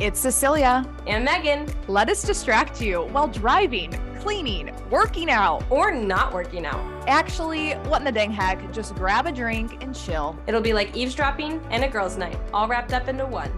It's Cecilia. And Megan. Let us distract you while driving, cleaning, working out, or not working out. Actually, what in the dang heck? Just grab a drink and chill. It'll be like eavesdropping and a girls' night, all wrapped up into one.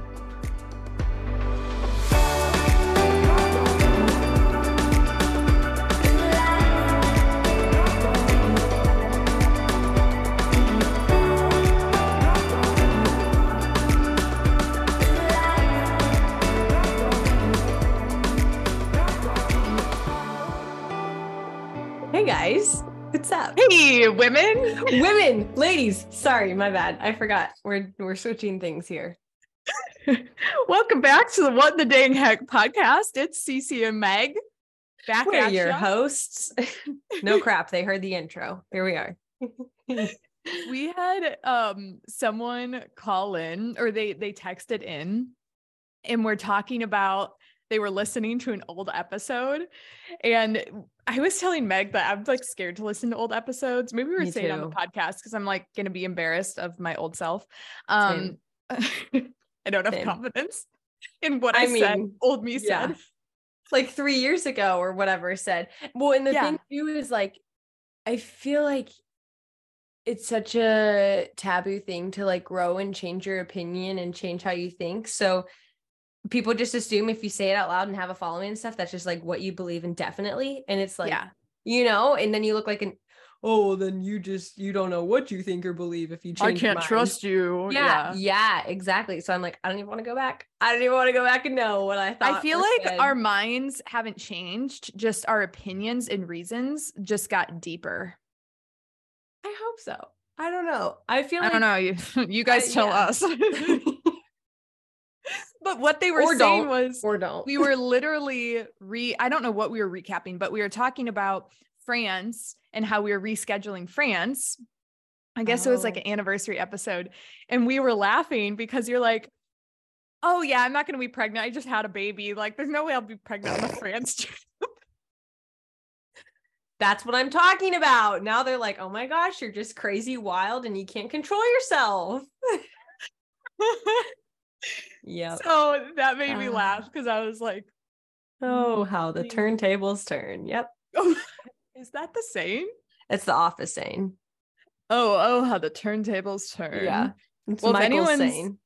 Women. Women, ladies. Sorry, my bad. I forgot. We're we're switching things here. Welcome back to the What the Dang Heck podcast. It's CC and Meg. Back We're at your hosts. no crap. They heard the intro. Here we are. we had um someone call in or they they texted in and we're talking about they were listening to an old episode and I was telling Meg that I'm like scared to listen to old episodes. Maybe we were Me saying on the podcast because I'm like gonna be embarrassed of my old self. Um I don't have Same. confidence in what I, I said. Old me yeah. said. like three years ago or whatever said. Well, and the Yeah. thing too is like, I feel like it's such a taboo thing to like grow and change your opinion and change how you think. So people just assume if you say it out loud and have a following and stuff, that's just like what you believe indefinitely. And it's like, yeah. you know, and then you look like an oh, then you just you don't know what you think or believe if you I change. i can't mind." trust you. Yeah, yeah, exactly. So I'm like, I don't even want to go back. I don't even want to go back and know what I thought. I feel like said. our minds haven't changed, just our opinions and reasons just got deeper. I hope so. I don't know. I feel I don't know. You, you guys tell yeah. us. but what they were Or saying was or don't. we were literally re I don't know what we were recapping, but we were talking about France and how we were rescheduling France. I guess it was like Oh. an anniversary episode. And we were laughing because you're like, oh yeah, I'm not gonna be pregnant. I just had a baby. Like, there's no way I'll be pregnant on the France trip. That's what I'm talking about. Now they're like, oh my gosh, you're just crazy wild and you can't control yourself. Yeah. so that made me Ah. laugh because I was like, Oh, how the turntables turn. Yep. oh, is that the same? It's the office saying. Oh, oh, how the turntables turn. Yeah. It's Well, Michael's anyone's- saying.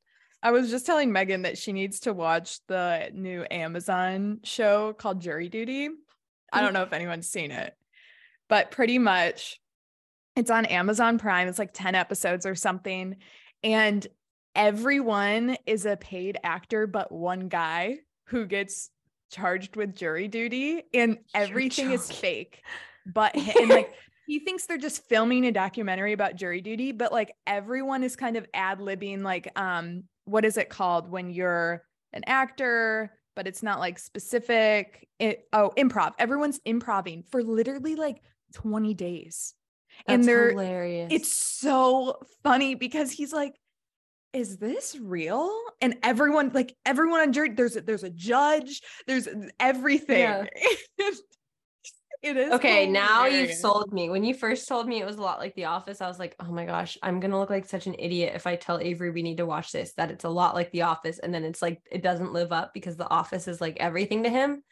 I was just telling Megan that she needs to watch the new Amazon show called Jury Duty. I don't know if anyone's seen it, but pretty much it's on Amazon Prime. It's like 10 episodes or something. And everyone is a paid actor, but one guy who gets charged with jury duty, and everything is fake. But and like he thinks they're just filming a documentary about jury duty, but like everyone is kind of ad libbing, like, um, what is it called when you're an actor, but it's not like specific? It, oh, improv. Everyone's improving for literally like 20 days. and they're hilarious. it's so funny because he's like, is this real? And everyone, like everyone on jury, there's a, there's a judge, there's everything. Yeah. it is Okay, now you've sold me. When you first told me it was a lot like The Office, I was like, oh my gosh, I'm gonna look like such an idiot if I tell Avery we need to watch this, that it's a lot like The Office, and then it's like it doesn't live up because The Office is like everything to him.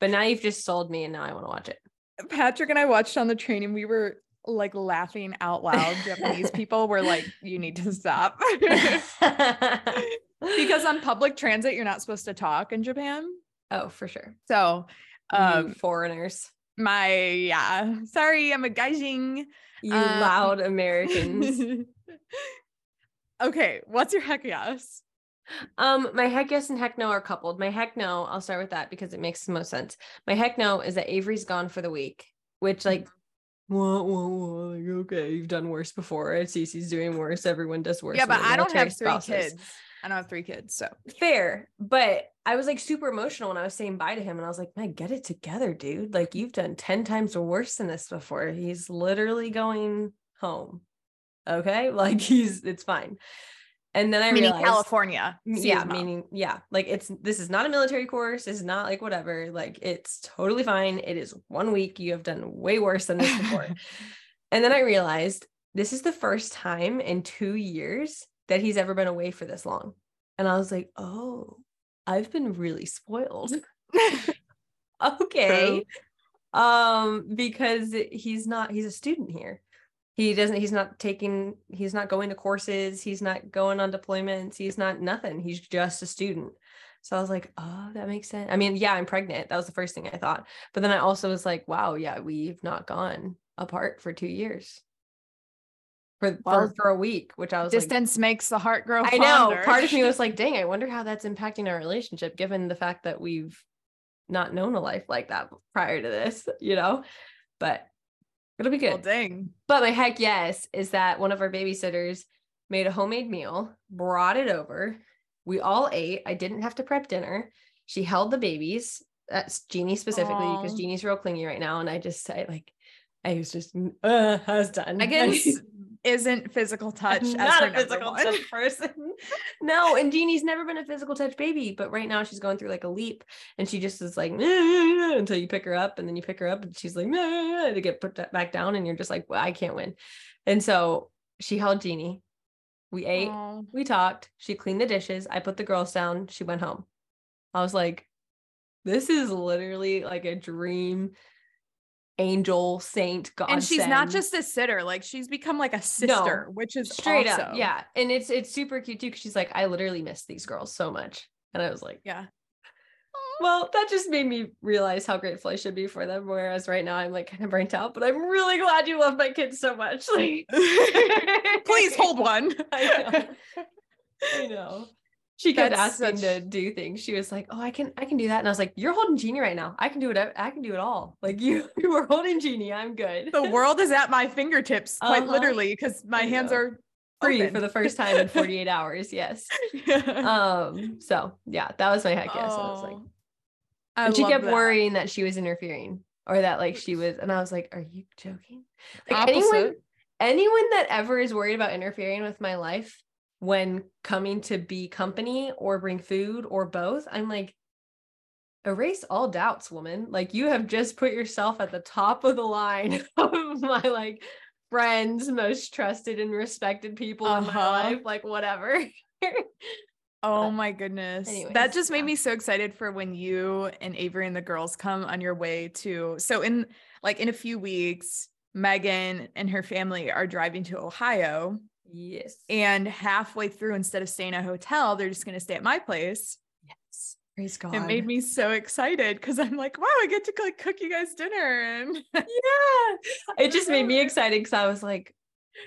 But now you've just sold me, and now I want to watch it. Patrick and I watched on the train and we were like laughing out loud. Japanese people were like, you need to stop. because on public transit, you're not supposed to talk in Japan. oh, for sure. So Um, foreigners, my yeah. Sorry, I'm a gaijin. you um, loud Americans. okay, what's your heck yes? Um, my heck yes and heck no are coupled. My heck no, I'll start with that because it makes the most sense. My heck no is that Avery's gone for the week, which like, whoa, whoa, whoa, like, okay, you've done worse before. Cece's doing worse. Everyone does worse. yeah, but I don't have three kids. I don't have three kids, so Fair, but I was like super emotional when I was saying bye to him, and I was like, "Man, get it together, dude! Like you've done ten times worse than this before. He's literally going home. Okay, like he's it's fine." And then I meaning realized, California. Yeah meaning yeah like it's this is not a military course is not like whatever like it's totally fine it is one week you have done way worse than this before and then i realized this is the first time in two years that he's ever been away for this long and i was like oh I've been really spoiled. okay. Um, because he's not, he's a student here. He doesn't, he's not taking, he's not going to courses, he's not going on deployments, he's not nothing. He's just a student. So I was like, oh, that makes sense. I mean, yeah, I'm pregnant. That was the first thing I thought. But then I also was like, wow, yeah, we've not gone apart for two years. For, well, for, for a week, which I was distance like, makes the heart grow. I know. Part of me was like, dang, I wonder how that's impacting our relationship, given the fact that we've not known a life like that prior to this, you know? But it'll be good. Well, dang. But my heck yes is that one of our babysitters made a homemade meal, brought it over, we all ate. I didn't have to prep dinner. She held the babies. That's Jeannie specifically because Jeannie's real clingy right now. And I just I like, I was just, uh, I was done. I guess isn't physical touch. I'm not a physical touch person. no, and Jeannie's never been a physical touch baby, but right now she's going through like a leap, and she just is like until you pick her up, and then you pick her up, and she's like to get put back down, and you're just like, well, I can't win. And so she held Jeannie, we ate, Aww. we talked. She cleaned the dishes. I put the girls down. She went home. I was like, this is literally like a dream angel saint god and she's not just a sitter like she's become like a sister no, which is straight awesome. up yeah and it's it's super cute too because she's like i literally miss these girls so much and i was like yeah well, that just made me realize how grateful I should be for them. Whereas right now I'm like kind of burnt out, but I'm really glad you love my kids so much. Like, please hold one. I know. I know. She kept That's asking such... to do things. She was like, "Oh, I can, I can do that," and I was like, "You're holding Jeannie right now. I can do it. I can do it all. Like you, you were holding Jeannie. I'm good. The world is at my fingertips, quite uh-huh. literally, because my hands are free open. for the first time in 48 hours. Yes. um. So yeah, that was my heck yes. Oh. I was like, oh. I and she kept that. worrying that she was interfering or that like she was, and I was like, "Are you joking?" Like Opposite. anyone, anyone that ever is worried about interfering with my life when coming to be company or bring food or both, I'm like, erase all doubts, woman. Like you have just put yourself at the top of the line of my like friends, most trusted and respected people uh-huh. in my uh-huh. life, like whatever. Oh my goodness. Anyways, that just made yeah. me so excited for when you and Avery and the girls come on your way to so in like in a few weeks, Megan and her family are driving to Ohio. Yes. And halfway through, instead of staying at a hotel, they're just gonna stay at my place. Yes. Praise God. It made me so excited because I'm like, wow, I get to like cook you guys dinner. And yeah. It just made me excited because I was like,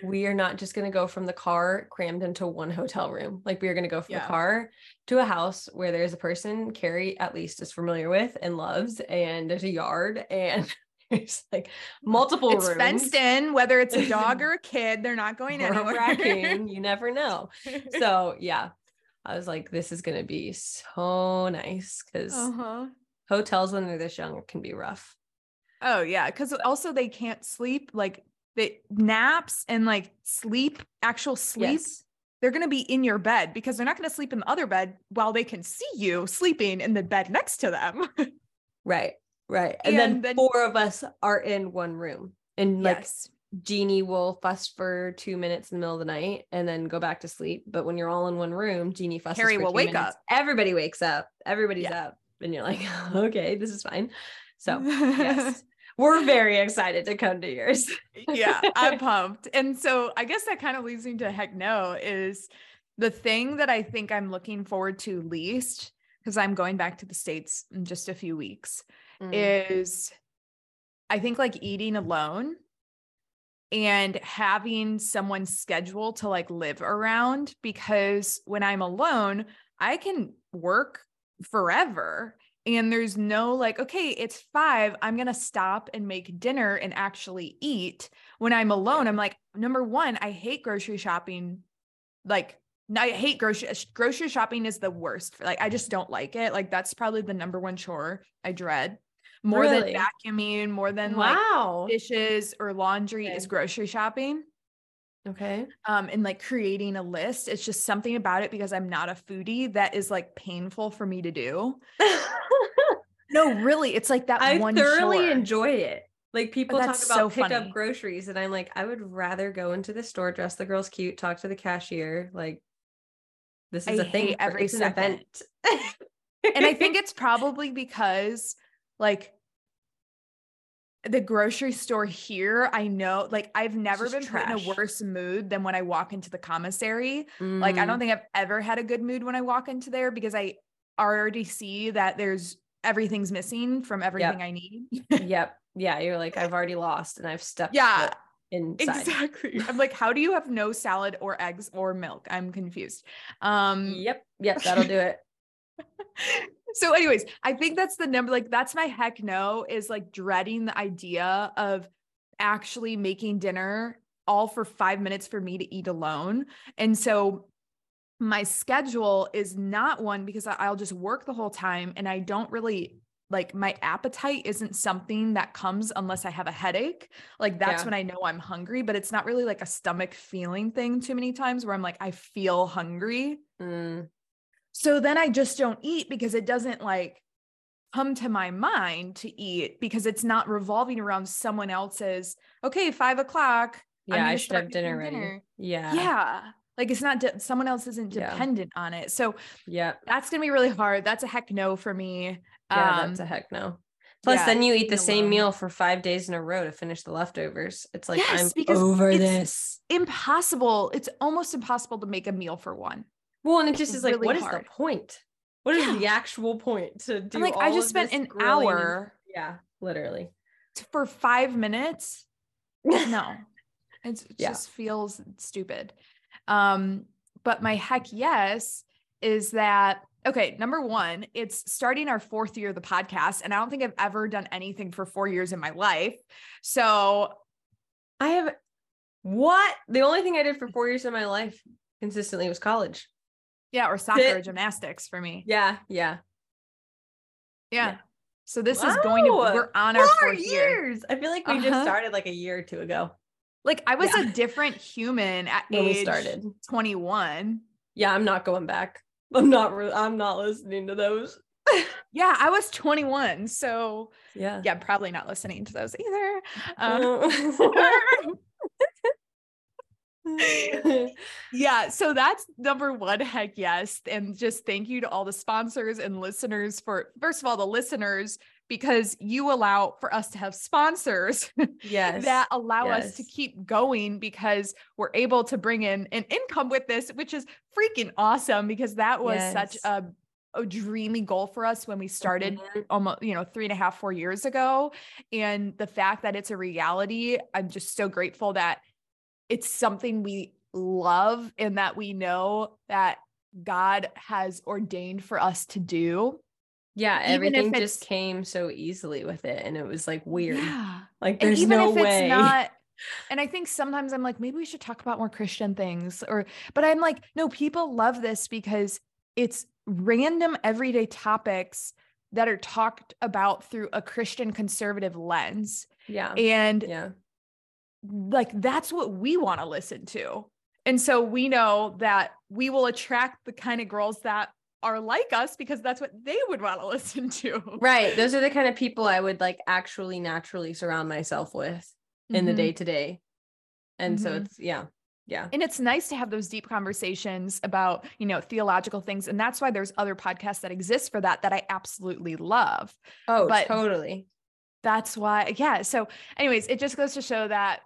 we are not just going to go from the car crammed into one hotel room. Like we are going to go from yeah. the car to a house where there's a person Carrie at least is familiar with and loves, and there's a yard and there's like multiple it's rooms. fenced in, whether it's a dog or a kid, they're not going anywhere. You never know. So yeah, I was like, this is going to be so nice because uh-huh. hotels when they're this young can be rough. Oh yeah, because also they can't sleep like the naps and like sleep, actual sleep, yes. they're going to be in your bed because they're not going to sleep in the other bed while they can see you sleeping in the bed next to them. right. Right. And, and then, then, four of us are in one room. And like yes. Jeannie will fuss for two minutes in the middle of the night and then go back to sleep. But when you're all in one room, Jeannie fusses. Harry will wake minutes. up. Everybody wakes up. Everybody's yeah. up. And you're like, okay, this is fine. So yes we're very excited to come to yours. yeah, I'm pumped. And so I guess that kind of leads me to heck no is the thing that I think I'm looking forward to least because I'm going back to the States in just a few weeks mm. is I think like eating alone and having someone schedule to like live around because when I'm alone, I can work forever and there's no like okay it's five i'm gonna stop and make dinner and actually eat when i'm alone i'm like number one i hate grocery shopping like i hate grocery grocery shopping is the worst like i just don't like it like that's probably the number one chore i dread more really? than vacuuming more than wow. like dishes or laundry okay. is grocery shopping Okay. Um, and like creating a list. It's just something about it because I'm not a foodie that is like painful for me to do. no, really. It's like that I one thoroughly chore. enjoy it. Like people talk about so pick funny. up groceries, and I'm like, I would rather go into the store, dress the girls cute, talk to the cashier. Like, this is I a thing. Every it's second. event. and I think it's probably because like the grocery store here, I know like I've never been put in a worse mood than when I walk into the commissary. Like I Mm, don't think I've ever had a good mood when I walk into there because I already see that there's everything's missing from everything I need. Yep. Yeah. You're like, I've already lost and I've stepped Yeah, inside. exactly. I'm like, how do you have no salad or eggs or milk? I'm confused. Um Yep. Yep. That'll do it. so anyways i think that's the number like that's my heck no is like dreading the idea of actually making dinner all for five minutes for me to eat alone. And so my schedule is not one because i'll just work the whole time and i don't really like my appetite isn't something that comes unless i have a headache. Like that's Yeah. when i know i'm hungry but it's not really like a stomach feeling thing too many times where i'm like i feel hungry. Mm, so then I just don't eat because it doesn't like come to my mind to eat because it's not revolving around someone else's, okay, five o'clock. Yeah. I should have dinner making ready. Yeah. Yeah. Like it's not, de- someone else isn't Yeah. dependent on it. So yeah, that's going to be really hard. That's a heck no for me. Yeah. that's Um, a heck no. Plus, yeah, then you eat the same alone. meal for five days in a row to finish the leftovers. It's like, Yes, I'm over it's- this. impossible. It's almost impossible to make a meal for one. Well, and it just is like, really what is hard. the point? What is Yeah. the actual point to do? I'm like, I just spent an grilling hour Yeah, literally. for five minutes no it's, it Yeah. just feels stupid um but my heck yes is that okay number one it's starting our fourth year of the podcast and i don't think i've ever done anything for four years in my life so I have what? The only thing I did for four years of my life consistently was college. Yeah or soccer or gymnastics for me Yeah, yeah. yeah, yeah. so this is going to Wow. we're on our Four fourth year years. I feel like we Uh-huh. just started like a year or two ago like i was Yeah. a different human at when we age started. 21 Yeah, I'm not going back. I'm not. Re- I'm not listening to those. yeah i was 21 so Yeah. yeah, probably not listening to those either. Uh, yeah, so that's number one. Heck yes. And just thank you to all the sponsors and listeners for, first of all, the listeners, because you allow for us to have sponsors yes. that allow us to keep going because we're able to bring in an income with this, which is freaking awesome because that was such a, a dreamy goal for us when we started Mhm. almost you know three and a half four years ago and the fact that it's a reality i'm just so grateful that it's something we love and that we know that god has ordained for us to do Yeah, everything just came so easily with it, and it was like weird. yeah Like and there's even no if way. it's not and i think sometimes i'm like maybe we should talk about more christian things or but i'm like no people love this because it's random everyday topics that are talked about through a christian conservative lens yeah. and Yeah. Like that's what we want to listen to. And so we know that we will attract the kind of girls that are like us because that's what they would want to listen to. Right. Those are the kind of people I would like actually naturally surround myself with in the day to day. And so Mhm. it's yeah. Yeah. And it's nice to have those deep conversations about, you know, theological things. And that's why there's other podcasts that exist for that that I absolutely love. Oh, But- totally. That's why, yeah. So, anyways, it just goes to show that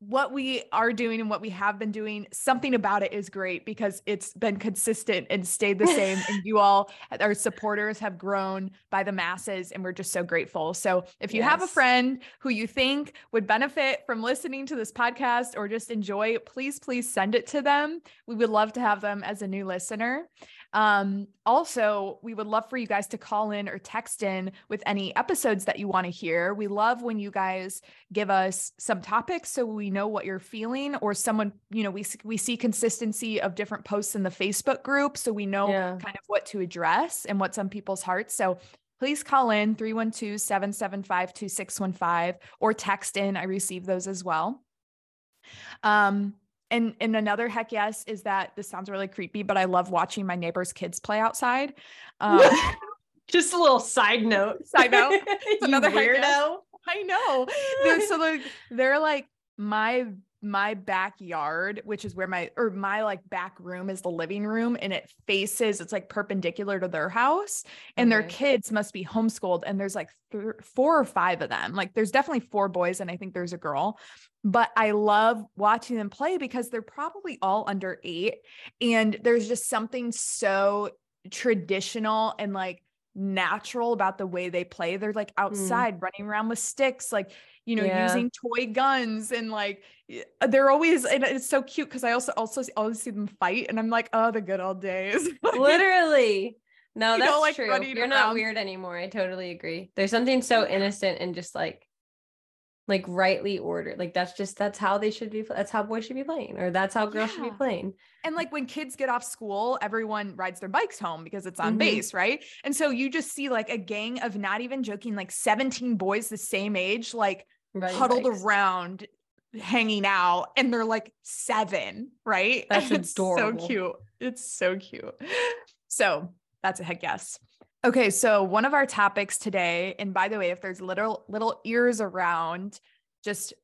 what we are doing and what we have been doing, something about it is great because it's been consistent and stayed the same. and you all, our supporters, have grown by the masses, and we're just so grateful. So, if you have a friend who you think would benefit from listening to this podcast or just enjoy please, please send it to them. We would love to have them as a new listener. Um, also, we would love for you guys to call in or text in with any episodes that you want to hear. We love when you guys give us some topics so we know what you're feeling or someone, you know, we we see consistency of different posts in the Facebook group so we know Yeah. kind of what to address and what's on people's hearts. So please call in 312-775-2615 or text in. I receive those as well. Um and and another heck yes is that this sounds really creepy, but I love watching my neighbors' kids play outside. Um, Just a little side note. Side note. You another heck yes. weirdo. I know. They're, so they're, they're like my my backyard, which is where my or my like back room is the living room and it faces it's like perpendicular to their house and their mm-hmm. kids must be homeschooled and there's like th- four or five of them. Like there's definitely four boys and I think there's a girl. But I love watching them play because they're probably all under 8 and there's just something so traditional and like natural about the way they play. They're like mm. outside running around with sticks, like, you know, Yeah. using toy guns and like uh, they're always and it's so cute because I also also always see them fight and I'm like, oh, the good old days. Literally. No, You know, that's like, true. You're not weird anymore. I totally agree. There's something so innocent and just like like rightly ordered. Like that's just that's how they should be that's how boys should be playing or that's how girls should be playing. And like when kids get off school, everyone rides their bikes home because it's on Mhm. base, right? And so you just see like a gang of not even joking, like 17 boys the same age, like Riding huddled bikes. around hanging out and they're like seven, right? That's it's adorable. so cute. It's so cute. So that's a head yes. Okay, so one of our topics today, and by the way, if there's little little ears around, just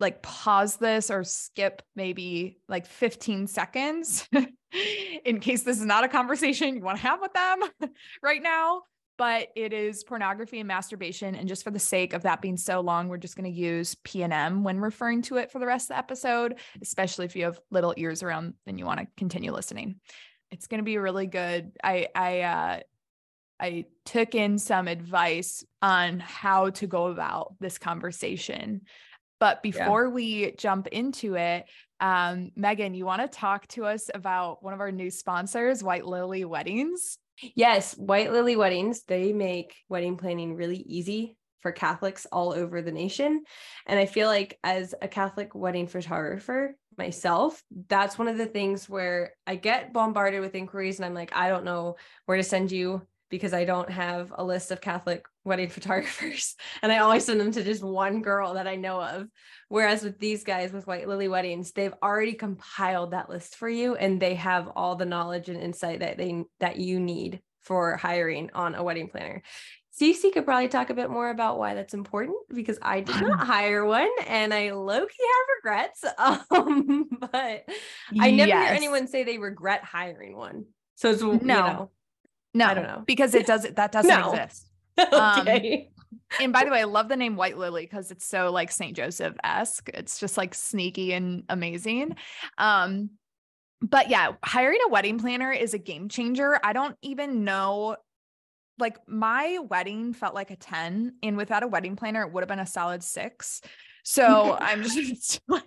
like pause this or skip maybe like 15 seconds in case this is not a conversation you want to have with them right now but it is pornography and masturbation and just for the sake of that being so long we're just going to use p&m when referring to it for the rest of the episode especially if you have little ears around and you want to continue listening. It's going to be really good i i uh I took in some advice on how to go about this conversation. But Yeah. before we jump into it, um, Megan, you want to talk to us about one of our new sponsors, White Lily Weddings? Yes, White Lily Weddings, they make wedding planning really easy for Catholics all over the nation. And I feel like as a Catholic wedding photographer myself, that's one of the things where I get bombarded with inquiries and I'm like, I don't know where to send you because I don't have a list of Catholic wedding photographers. And I always send them to just one girl that I know of. Whereas with these guys with White Lily Weddings, they've already compiled that list for you and they have all the knowledge and insight that they that you need for hiring on a wedding planner. Cece could probably talk a bit more about why that's important because I did not hire one and I low key have regrets. Um, but I never hear anyone say they regret hiring one. So it's you No. know. No, I don't know. because it doesn't. That doesn't No. exist. Um, okay. And by the way, I love the name White Lily because it's so like Saint Joseph esque. It's just like sneaky and amazing. Um, but yeah, hiring a wedding planner is a game changer. I don't even know. Like my wedding felt like a 10, and without a wedding planner, it would have been a solid six. So I'm just like,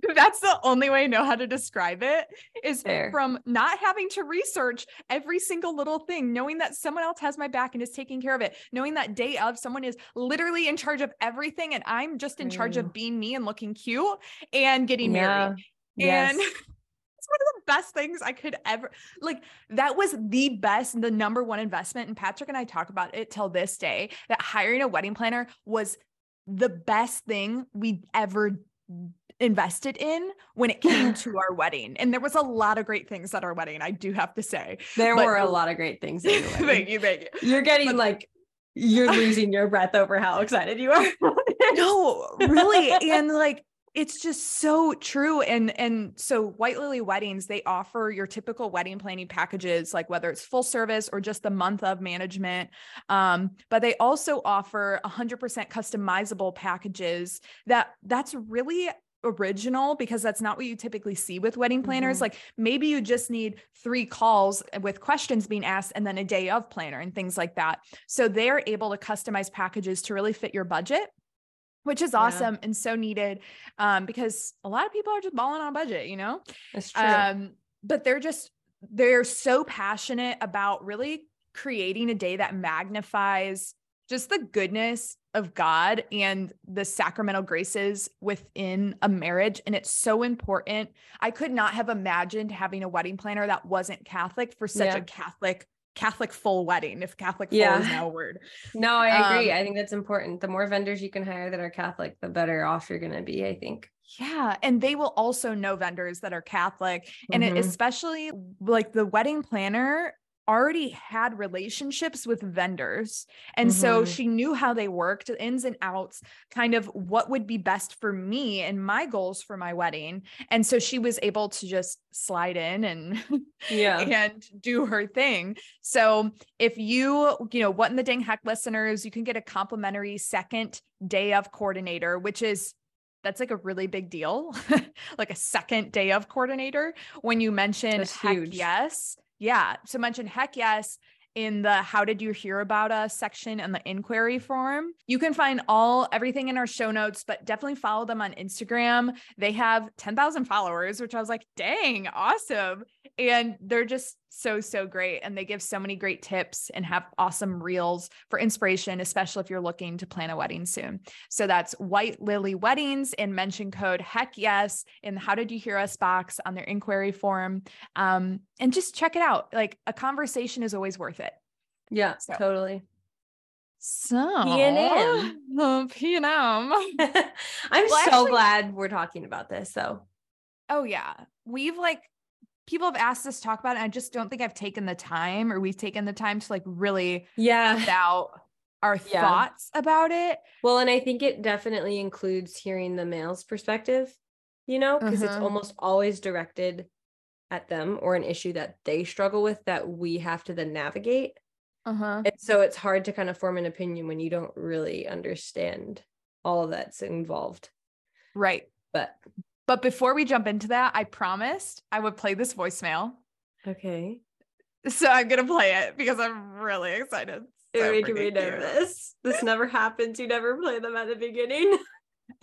that's the only way I know how to describe it is Fair. from not having to research every single little thing, knowing that someone else has my back and is taking care of it, knowing that day of someone is literally in charge of everything and I'm just in charge of being me and looking cute and getting married. Yeah. And Yes. it's one of the best things I could ever like. That was the best, the number one investment. And Patrick and I talk about it till this day that hiring a wedding planner was the best thing we ever invested in when it came to our wedding. And there was a lot of great things at our wedding, I do have to say. There But- were a lot of great things. thank you, thank you. You're getting But- like you're losing your breath over how excited you are. no really and like it's just so true and and so white lily weddings they offer your typical wedding planning packages like whether it's full service or just the month of management um but they also offer 100% customizable packages that that's really original because that's not what you typically see with wedding planners Mhm. like maybe you just need three calls with questions being asked and then a day of planner and things like that so they're able to customize packages to really fit your budget which is Yeah. awesome and so needed um, because a lot of people are just balling on a budget, you know? That's true. Um, but they're just, they're so passionate about really creating a day that magnifies just the goodness of God and the sacramental graces within a marriage. And it's so important. I could not have imagined having a wedding planner that wasn't Catholic for such Yeah. a Catholic, Catholic full wedding, if Catholic full is now a word. no, I agree. um, I think that's important. The more vendors you can hire that are Catholic, the better off you're going to be, I think. Yeah. And they will also know vendors that are Catholic. And it, Mhm. especially like the wedding planner already had relationships with vendors. And so Mhm. she knew how they worked, ins and outs, kind of what would be best for me and my goals for my wedding. And so she was able to just slide in and Yeah. and do her thing. So if you, you know, what in the dang heck listeners, you can get a complimentary second day of coordinator, which is that's like a really big deal. like a second day of coordinator when you mention yes. Yeah. So mention heck yes in the how did you hear about us section and the inquiry form. You can find all everything in our show notes, but definitely follow them on Instagram. They have 10,000 followers, which I was like, dang, awesome. And they're just so, so great. And they give so many great tips and have awesome reels for inspiration, especially if you're looking to plan a wedding soon. So that's White Lily Weddings and mention code heck yes in the How Did You Hear Us box on their inquiry form. Um, and just check it out. Like a conversation is always worth it. Yeah, So- totally. So P&M. P&M. I'm Well, so actually- glad we're talking about this. So Oh yeah. We've like people have asked us to talk about it. And I just don't think I've taken the time or we've taken the time to like really yeah. out our Yeah. thoughts about it. Well, and I think it definitely includes hearing the male's perspective, you know, because it's Mhm. almost always directed at them or an issue that they struggle with that we have to then navigate. Uh-huh. And so it's hard to kind of form an opinion when you don't really understand all that's involved. Right. But But before we jump into that, I promised I would play this voicemail. okay. So I'm gonna play it because I'm really excited. You're So making me freaking cute. nervous. This never happens. You never play them at the beginning.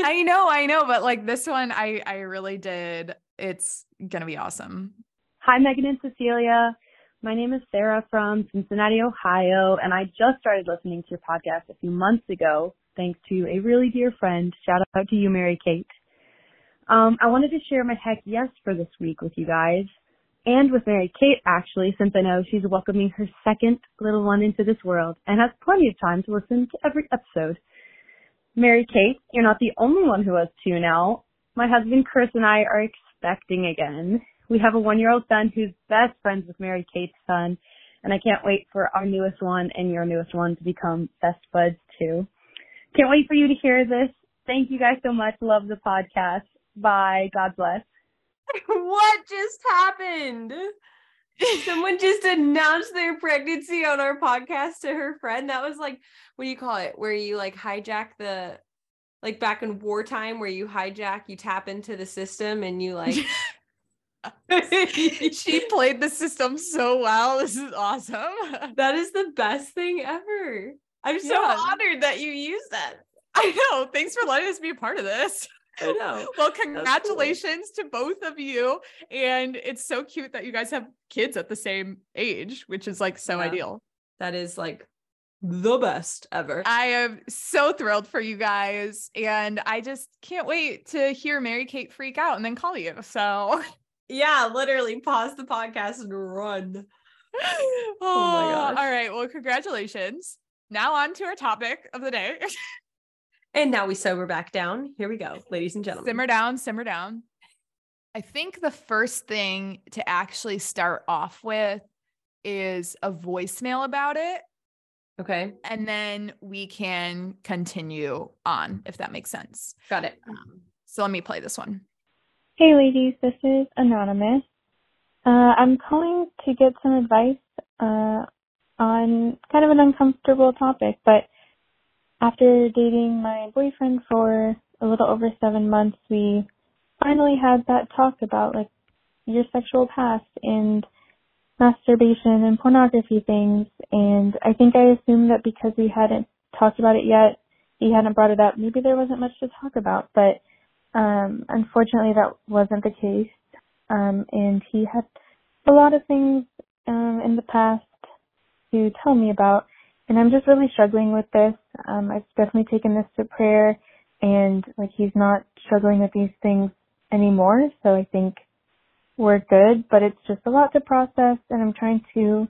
I know, I know, but like this one, I I really did. It's gonna be awesome. Hi, Megan and Cecilia. My name is Sarah from Cincinnati, Ohio, and I just started listening to your podcast a few months ago, thanks to a really dear friend. Shout out to you, Mary Kate. Um, I wanted to share my heck yes for this week with you guys, and with Mary Kate actually, since I know she's welcoming her second little one into this world and has plenty of time to listen to every episode. Mary Kate, you're not the only one who has two now. My husband Chris and I are expecting again. We have a one year old son who's best friends with Mary Kate's son, and I can't wait for our newest one and your newest one to become best buds too. Can't wait for you to hear this. Thank you guys so much. Love the podcast. Bye. God bless. what just happened? Someone just announced their pregnancy on our podcast to her friend. That was like, what do you call it? Where you like hijack the, like back in wartime, where you hijack, you tap into the system and you like. she played the system so well. This is awesome. that is the best thing ever. I'm so Yeah. honored that you used that. I know. Thanks for letting us be a part of this. I know. Well, congratulations to both of you. And it's so cute that you guys have kids at the same age, which is like so Yeah. ideal. That is like the best ever. I am so thrilled for you guys. And I just can't wait to hear Mary Kate freak out and then call you. So, yeah, literally pause the podcast and run. oh, oh my gosh. All right. Well, congratulations. Now, on to our topic of the day. And now we sober back down. Here we go, ladies and gentlemen. simmer down, simmer down. I think the first thing to actually start off with is a voicemail about it. Okay, And then we can continue on if that makes sense. got it. Um, so let me play this one. Hey, ladies. This is Anonymous. Uh, I'm calling to get some advice uh, on kind of an uncomfortable topic, but after dating my boyfriend for a little over seven months, we finally had that talk about like your sexual past and masturbation and pornography things. And I think I assumed that because we hadn't talked about it yet, he hadn't brought it up. Maybe there wasn't much to talk about, but um, unfortunately that wasn't the case. Um, and he had a lot of things um, in the past to tell me about. And I'm just really struggling with this. Um, I've definitely taken this to prayer and like he's not struggling with these things anymore. So I think we're good, but it's just a lot to process and I'm trying to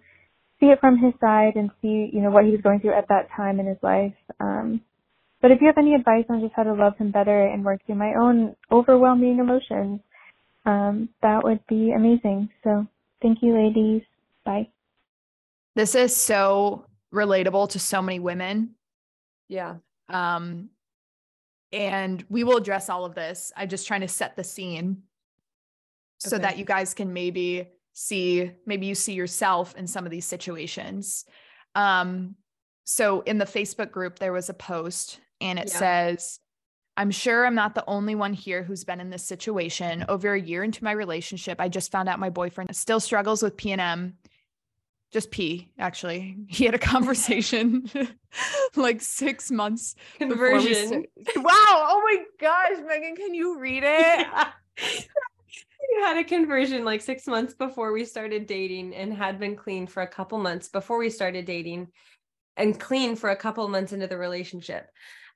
see it from his side and see, you know, what he was going through at that time in his life. Um, but if you have any advice on just how to love him better and work through my own overwhelming emotions, um, that would be amazing. So thank you, ladies. Bye. This is so relatable to so many women. Yeah. Um, and we will address all of this. I'm just trying to set the scene so Okay. that you guys can maybe see, maybe you see yourself in some of these situations. Um, so in the Facebook group, there was a post and it Yeah. says, I'm sure I'm not the only one here who's been in this situation. Over a year into my relationship, I just found out my boyfriend still struggles with P&M. Just P, actually. He had a conversation like six months Conversion. wow. Oh my gosh, Megan, can you read it? we had a conversion like six months before we started dating and had been clean for a couple months before we started dating and clean for a couple months into the relationship.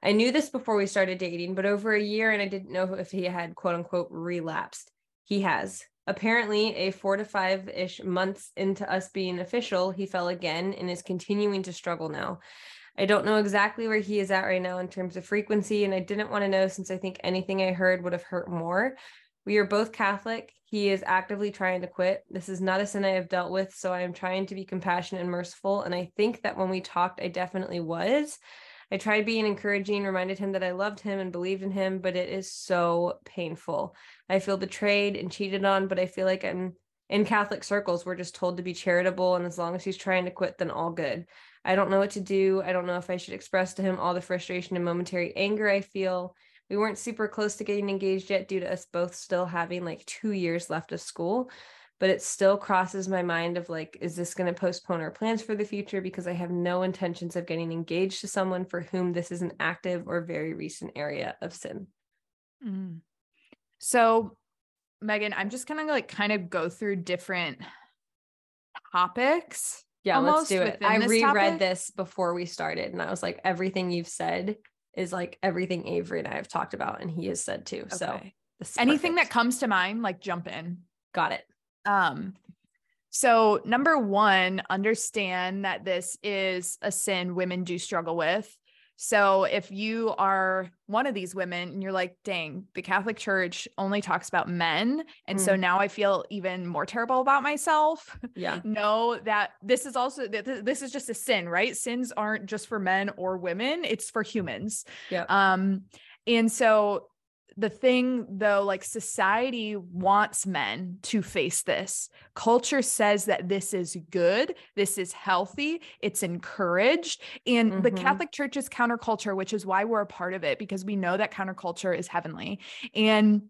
I knew this before we started dating, but over a year and I didn't know if he had quote unquote relapsed. He has. Apparently, a four to five ish months into us being official, he fell again and is continuing to struggle now. I don't know exactly where he is at right now in terms of frequency, and I didn't want to know since I think anything I heard would have hurt more. We are both Catholic. He is actively trying to quit. This is not a sin I have dealt with, so I am trying to be compassionate and merciful. And I think that when we talked, I definitely was. I tried being encouraging, reminded him that I loved him and believed in him, but it is so painful. I feel betrayed and cheated on, but I feel like I'm in Catholic circles. We're just told to be charitable, and as long as he's trying to quit, then all good. I don't know what to do. I don't know if I should express to him all the frustration and momentary anger I feel. We weren't super close to getting engaged yet due to us both still having like two years left of school. But it still crosses my mind of like, is this going to postpone our plans for the future? Because I have no intentions of getting engaged to someone for whom this is an active or very recent area of sin. Mm. So, Megan, I'm just gonna like kind of go through different topics. Yeah, let's do it. I this reread topic. this before we started, and I was like, everything you've said is like everything Avery and I have talked about, and he has said too. So Okay. is anything that comes to mind, like jump in. got it. Um, so number one, understand that this is a sin women do struggle with. So if you are one of these women and you're like, dang, the Catholic Church only talks about men. And so now I feel even more terrible about myself. Yeah. know that this is also this is just a sin, right? Sins aren't just for men or women, it's for humans. Yeah. Um and so the thing though like society wants men to face this. Culture says that this is good, this is healthy, it's encouraged and the Mhm. Catholic Church is counterculture, which is why we're a part of it because we know that counterculture is heavenly. And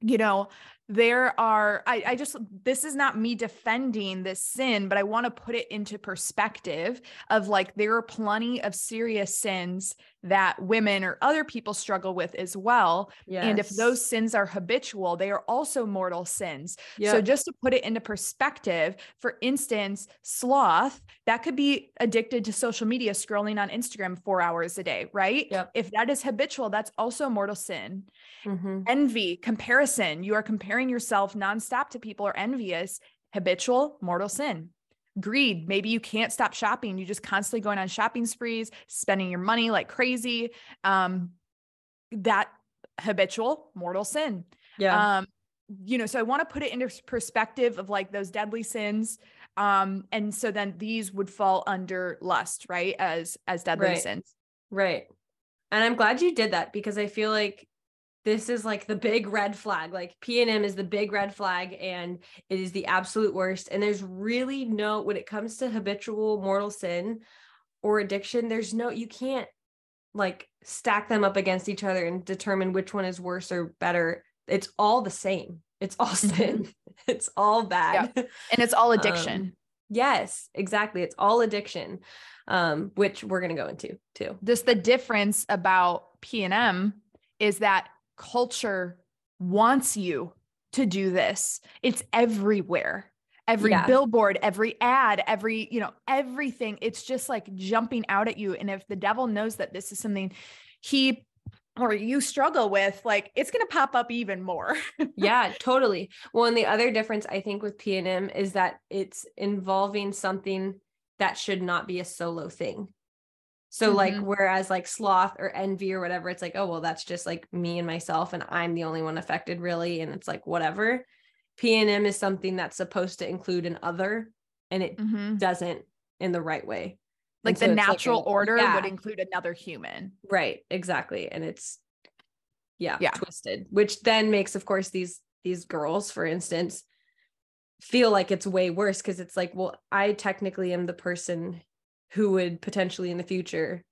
you know, there are, I, I just, this is not me defending this sin, but I want to put it into perspective of like, there are plenty of serious sins that women or other people struggle with as well. Yeah. And if those sins are habitual, they are also mortal sins. So just to put it into perspective, for instance, sloth, that could be addicted to social media, scrolling on Instagram four hours a day, right? Yep. If that is habitual, that's also a mortal sin Mhm. envy, comparison. You are comparing yourself nonstop to people or envious, habitual, mortal sin. Greed. Maybe you can't stop shopping. You're just constantly going on shopping sprees, spending your money like crazy. Um, that habitual, mortal sin. yeah. Um, you know, so I want to put it into perspective of like those deadly sins. Um, and so then these would fall under lust, right? As as deadly Right. sins. Right. And I'm glad you did that because I feel like this is like the big red flag. Like P&M is the big red flag and it is the absolute worst. And there's really no when it comes to habitual mortal sin or addiction, there's no you can't like stack them up against each other and determine which one is worse or better. It's all the same. It's all sin. It's all bad. And it's all addiction. Um, yes, exactly. It's all addiction. Um, which we're gonna go into too. just the difference about P&M is that culture wants you to do this. It's everywhere. Every Yeah. billboard, every ad, every, you know, everything. It's just like jumping out at you. And if the devil knows that this is something he or you struggle with, like it's going to pop up even more. yeah totally well and the other difference i think with p&m is that it's involving something that should not be a solo thing so like Mhm. whereas like sloth or envy or whatever it's like oh well that's just like me and myself and i'm the only one affected really and it's like whatever p&m is something that's supposed to include an other and it Mhm. doesn't in the right way. Like so the natural a- order yeah, would include another human. right, exactly. And it's yeah, Yeah. twisted, which then makes, of course, these these girls, for instance, feel like it's way worse because it's like, well, I technically am the person who would potentially in the future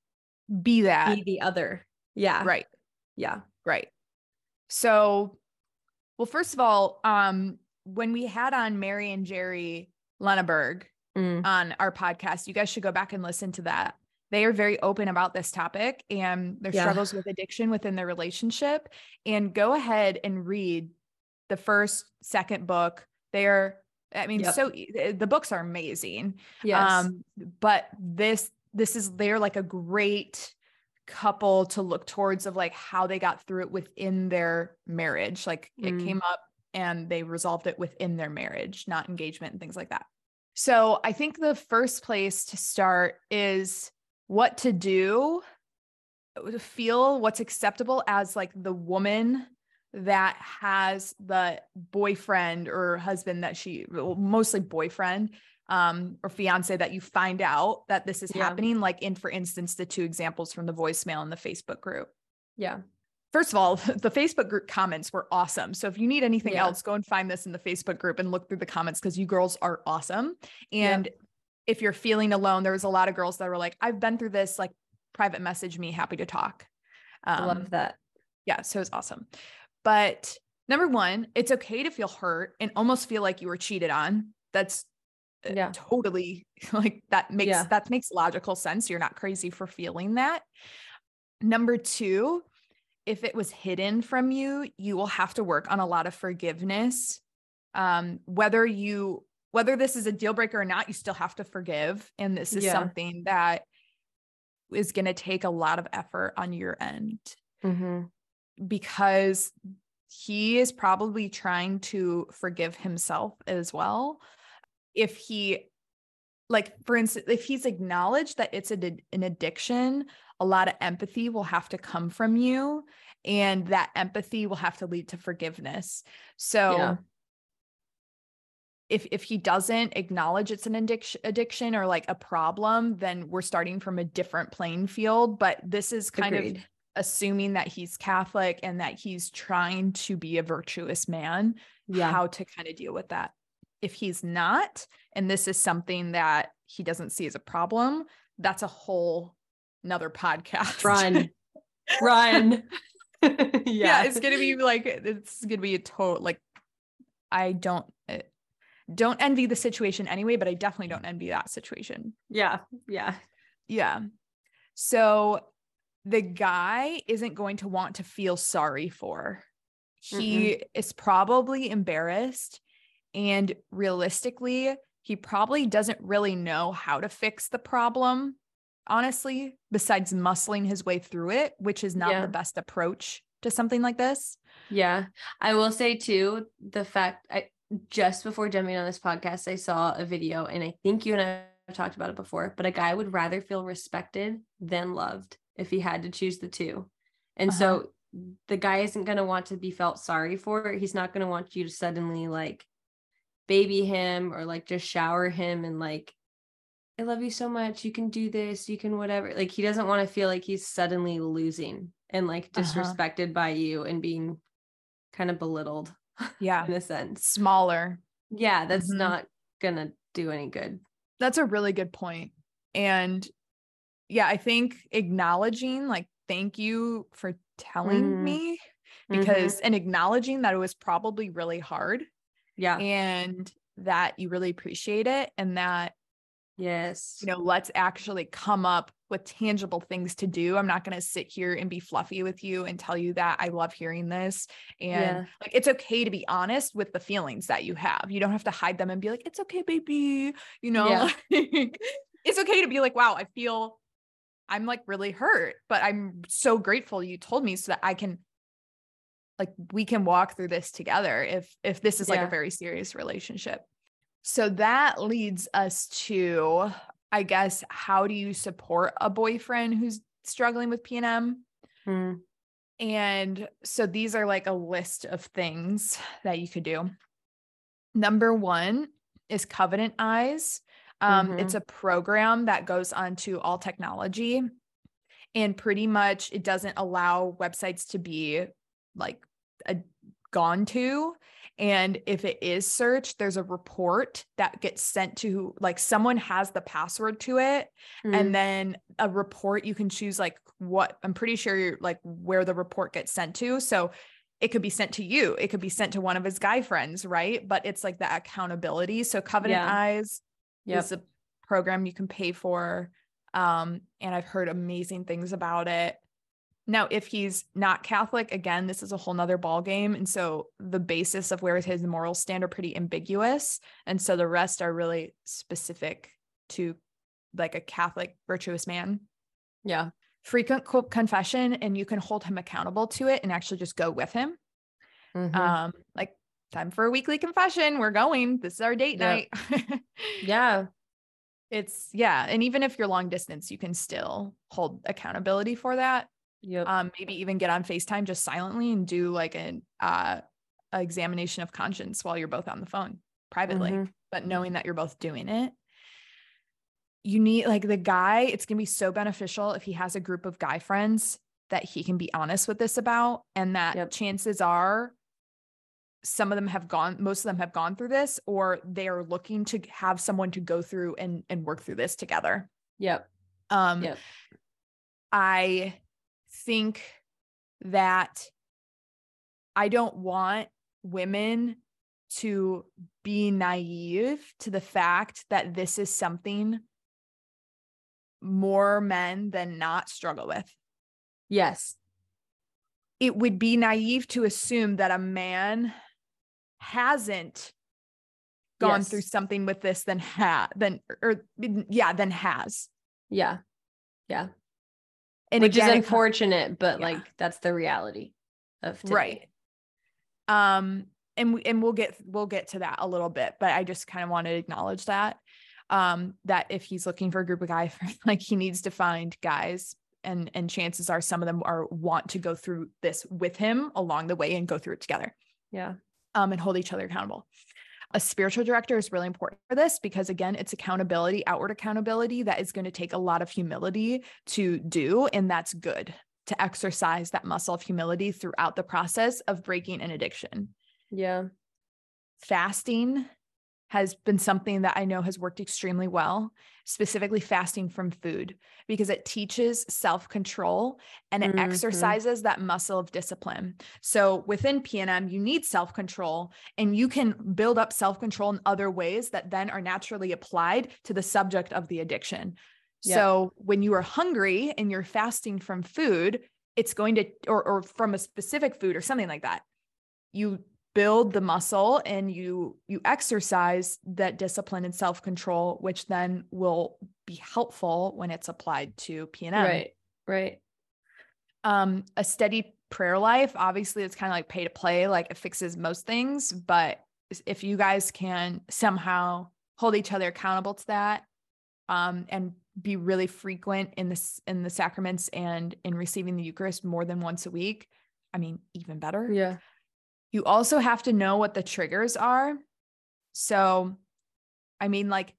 Be that. be the other. Yeah. Right. Yeah. Right. So, well, first of all, um, when we had on Mary and Jerry Leneberg Mm. on our podcast, you guys should go back and listen to that. They are very open about this topic and their Yeah. struggles with addiction within their relationship. And go ahead and read the first, second book. They are, I mean, Yep. so the books are amazing. Yes. Um, but this this is they're like a great couple to look towards of like how they got through it within their marriage. Like it Mm. came up and they resolved it within their marriage, not engagement and things like that. So I think the first place to start is what to do to feel what's acceptable as like the woman that has the boyfriend or husband that she well, mostly boyfriend um or fiance that you find out that this is Yeah. happening like in for instance the two examples from the voicemail and the Facebook group yeah. First of all, the Facebook group comments were awesome. So if you need anything Yeah. else, go and find this in the Facebook group and look through the comments because you girls are awesome. And if you're feeling alone, there was a lot of girls that were like, I've been through this, like private message me, happy to talk. I Um, love that. yeah, so it's awesome. But number one, it's okay to feel hurt and almost feel like you were cheated on. That's uh, Yeah. totally like that makes Yeah. that makes logical sense. You're not crazy for feeling that. Number two, if it was hidden from you, you will have to work on a lot of forgiveness. Um, whether you whether this is a deal breaker or not, you still have to forgive. And this is Yeah. something that is going to take a lot of effort on your end Mhm. Because he is probably trying to forgive himself as well. If he, like, for instance, if he's acknowledged that it's a, an addiction, a lot of empathy will have to come from you, and that empathy will have to lead to forgiveness. So, Yeah. if if he doesn't acknowledge it's an addiction addiction or like a problem, then we're starting from a different playing field. But this is kind of Agreed. Assuming that he's Catholic and that he's trying to be a virtuous man, Yeah. how to kind of deal with that. If he's not, and this is something that he doesn't see as a problem, that's a whole another podcast. Run. Run. yeah. yeah. it's gonna be like it's gonna be a total like I don't uh, don't envy the situation anyway, but I definitely don't envy that situation. Yeah. Yeah. Yeah. So the guy isn't going to want to feel sorry for. He is probably embarrassed. And realistically, he probably doesn't really know how to fix the problem, honestly, besides muscling his way through it, which is not Yeah. the best approach to something like this. Yeah. I will say too, the fact I just before jumping on this podcast, I saw a video and I think you and I have talked about it before, but a guy would rather feel respected than loved if he had to choose the two. And Uh-huh. so the guy isn't going to want to be felt sorry for. He's not going to want you to suddenly like baby him or like just shower him and like I love you so much. You can do this. You can whatever. Like he doesn't want to feel like he's suddenly losing and like Uh-huh. disrespected by you and being kind of belittled Yeah. in a sense. Smaller. Yeah, that's Mhm. not gonna do any good. That's a really good point. And yeah, I think acknowledging, like, thank you for telling Mhm. me Mhm. because, and acknowledging that it was probably really hard yeah, and that you really appreciate it and that yes, you know let's actually come up with tangible things to do i'm not going to sit here and be fluffy with you and tell you that i love hearing this and Yeah. like it's okay to be honest with the feelings that you have you don't have to hide them and be like it's okay baby you know Yeah. it's okay to be like wow i feel i'm like really hurt but i'm so grateful you told me so that i can like we can walk through this together if if this is like a very serious relationship. So that leads us to i guess how do you support a boyfriend who's struggling with p&m Mm, and so these are like a list of things that you could do. Number one is covenant eyes Um, Mhm. It's a program that goes onto all technology. And pretty much it doesn't allow websites to be like a, gone to. And if it is searched, there's a report that gets sent to like someone has the password to it Mm. and then a report you can choose like what i'm pretty sure you're like where the report gets sent to so it could be sent to you it could be sent to one of his guy friends right but it's like the accountability so covenant Yeah. eyes Yep. is a program you can pay for um and i've heard amazing things about it now if he's not catholic again this is a whole nother ball game and so the basis of where his morals stand are pretty ambiguous and so the rest are really specific to like a catholic virtuous man yeah. frequent co- confession and you can hold him accountable to it and actually just go with him Mhm. um like time for a weekly confession we're going this is our date Yep. night yeah. it's yeah and even if you're long distance you can still hold accountability for that Yep. um maybe even get on facetime just silently and do like an uh examination of conscience while you're both on the phone privately Mhm. but knowing that you're both doing it you need like the guy it's going to be so beneficial if he has a group of guy friends that he can be honest with this about and that Yep. chances are some of them have gone most of them have gone through this or they are looking to have someone to go through and and work through this together Yep. um Yep. i think that i don't want women to be naive to the fact that this is something more men than not struggle with Yes. it would be naive to assume that a man hasn't gone through something with this than ha then or yeah than has Yeah. Yeah. and Which again, is unfortunate, but Yeah. like that's the reality of today. right um and we, and we'll get we'll get to that a little bit but i just kind of want to acknowledge that um that if he's looking for a group of guys like he needs to find guys and and chances are some of them are want to go through this with him along the way and go through it together Yeah. Um, and hold each other accountable. A spiritual director is really important for this because, again, it's accountability, outward accountability that is going to take a lot of humility to do. And that's good to exercise that muscle of humility throughout the process of breaking an addiction. Yeah. Fasting has been something that I know has worked extremely well, specifically fasting from food, because it teaches self control and it Mhm. exercises that muscle of discipline. So within PNM, you need self control and you can build up self control in other ways that then are naturally applied to the subject of the addiction. Yeah. So when you are hungry and you're fasting from food, it's going to, or, or from a specific food or something like that, you build the muscle and you you exercise that discipline and self-control which then will be helpful when it's applied to PNM. Right. Right. Um a steady prayer life obviously it's kind of like pay to play like it fixes most things but if you guys can somehow hold each other accountable to that um and be really frequent in this in the sacraments and in receiving the eucharist more than once a week i mean even better Yeah. You also have to know what the triggers are. So, I mean, like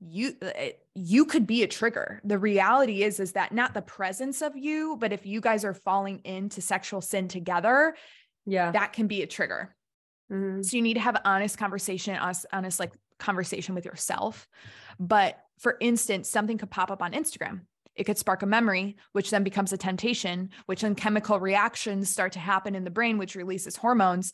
you, it- you could be a trigger. The reality is, is that not the presence of you, but if you guys are falling into sexual sin together, Yeah. that can be a trigger. Mhm. So you need to have honest conversation, honest, honest like conversation with yourself. But for instance, something could pop up on Instagram. It could spark a memory, which then becomes a temptation, which then chemical reactions start to happen in the brain, which releases hormones.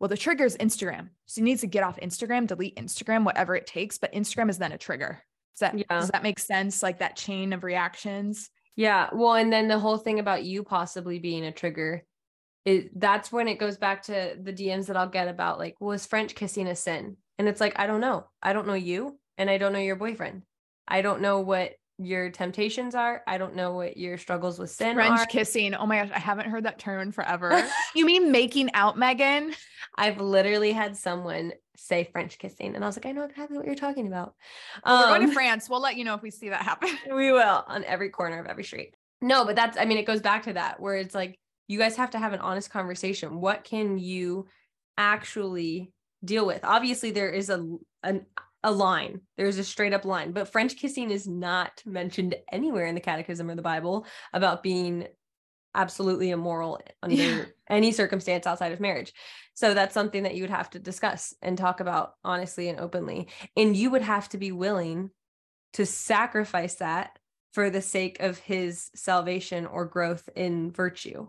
Well, the trigger is Instagram. So you need to get off Instagram, delete Instagram, whatever it takes. But Instagram is then a trigger. Does that, Yeah. does that make sense? Like that chain of reactions? Yeah. Well, and then the whole thing about you possibly being a trigger it that's when it goes back to the DMs that I'll get about like, was French kissing a sin? And it's like, I don't know. I don't know you and I don't know your boyfriend. I don't know what your temptations are. I don't know what your struggles with sin French are. kissing. Oh my gosh, I haven't heard that term in forever. you mean making out, Megan? I've literally had someone say French kissing, and I was like, I know exactly what you're talking about. Well, we're going Um, to France. We'll let you know if we see that happen. we will on every corner of every street. No, but that's, I mean, it goes back to that where it's like, you guys have to have an honest conversation. What can you actually deal with? Obviously, there is a, an, a line. There's a straight up line. But French kissing is not mentioned anywhere in the Catechism or the Bible about being absolutely immoral under yeah. any circumstance outside of marriage. So that's something that you would have to discuss and talk about honestly and openly. And you would have to be willing to sacrifice that for the sake of his salvation or growth in virtue.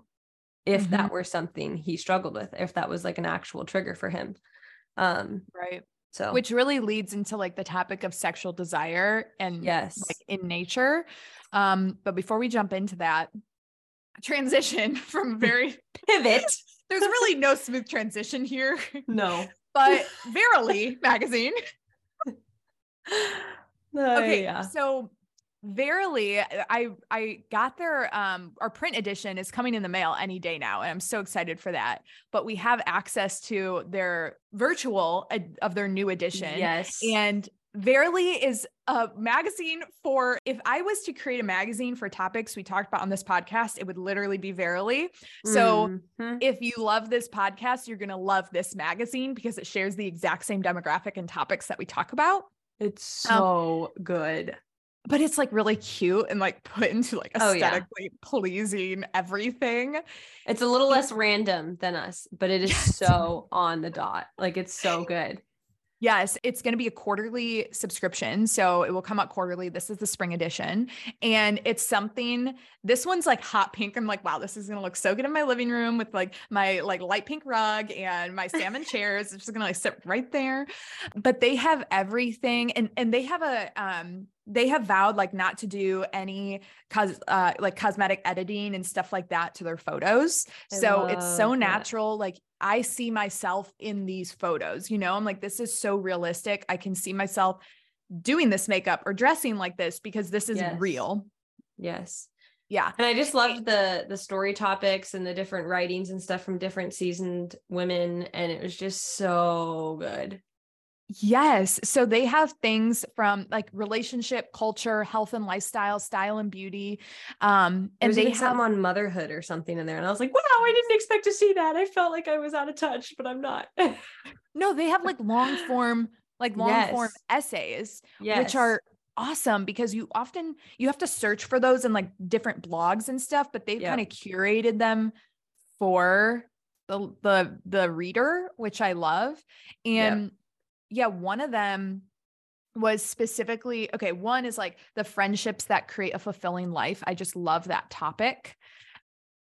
If mm-hmm. that were something he struggled with, if that was like an actual trigger for him. Um, right. So, which really leads into like the topic of sexual desire and yes, like in nature. Um, but before we jump into that, transition from very pivot. There's really no smooth transition here. No. But Verily magazine. Uh, okay. Yeah. So Verily, I I got their um our print edition is coming in the mail any day now, and I'm so excited for that. But we have access to their virtual ed- of their new edition. Yes. And Verily is a magazine for if I was to create a magazine for topics we talked about on this podcast, it would literally be Verily. So mm-hmm. if you love this podcast, you're going to love this magazine because it shares the exact same demographic and topics that we talk about. It's um, so um, good. But it's like really cute and like put into like aesthetically oh, yeah. pleasing everything. It's a little less random than us, but it is yes. so on the dot. Like it's so good. Yes, it's going to be a quarterly subscription. So it will come out quarterly. This is the spring edition. And it's something, this one's like hot pink. I'm like, wow, this is going to look so good in my living room with like my like light pink rug and my salmon chairs. It's just going to like sit right there. But they have everything and and they have a um they have vowed like not to do any cos uh, like cosmetic editing and stuff like that to their photos. I so it's so natural. That. Like I see myself in these photos, you know, I'm like, this is so realistic. I can see myself doing this makeup or dressing like this because this is yes. real. Yes. Yeah. And I just loved the the story topics and the different writings and stuff from different seasoned women and it was just so good. Yes. So they have things from like relationship, culture, health and lifestyle, style and beauty. Um, and they have some on motherhood or something in there. And I was like, wow, I didn't expect to see that. I felt like I was out of touch, but I'm not. no, they have like long form, like long yes. form essays, yes. which are awesome because you often you have to search for those in like different blogs and stuff, but they've yep. kind of curated them for the the the reader, which I love. And yep yeah, one of them was specifically okay. One is like the friendships that create a fulfilling life. I just love that topic.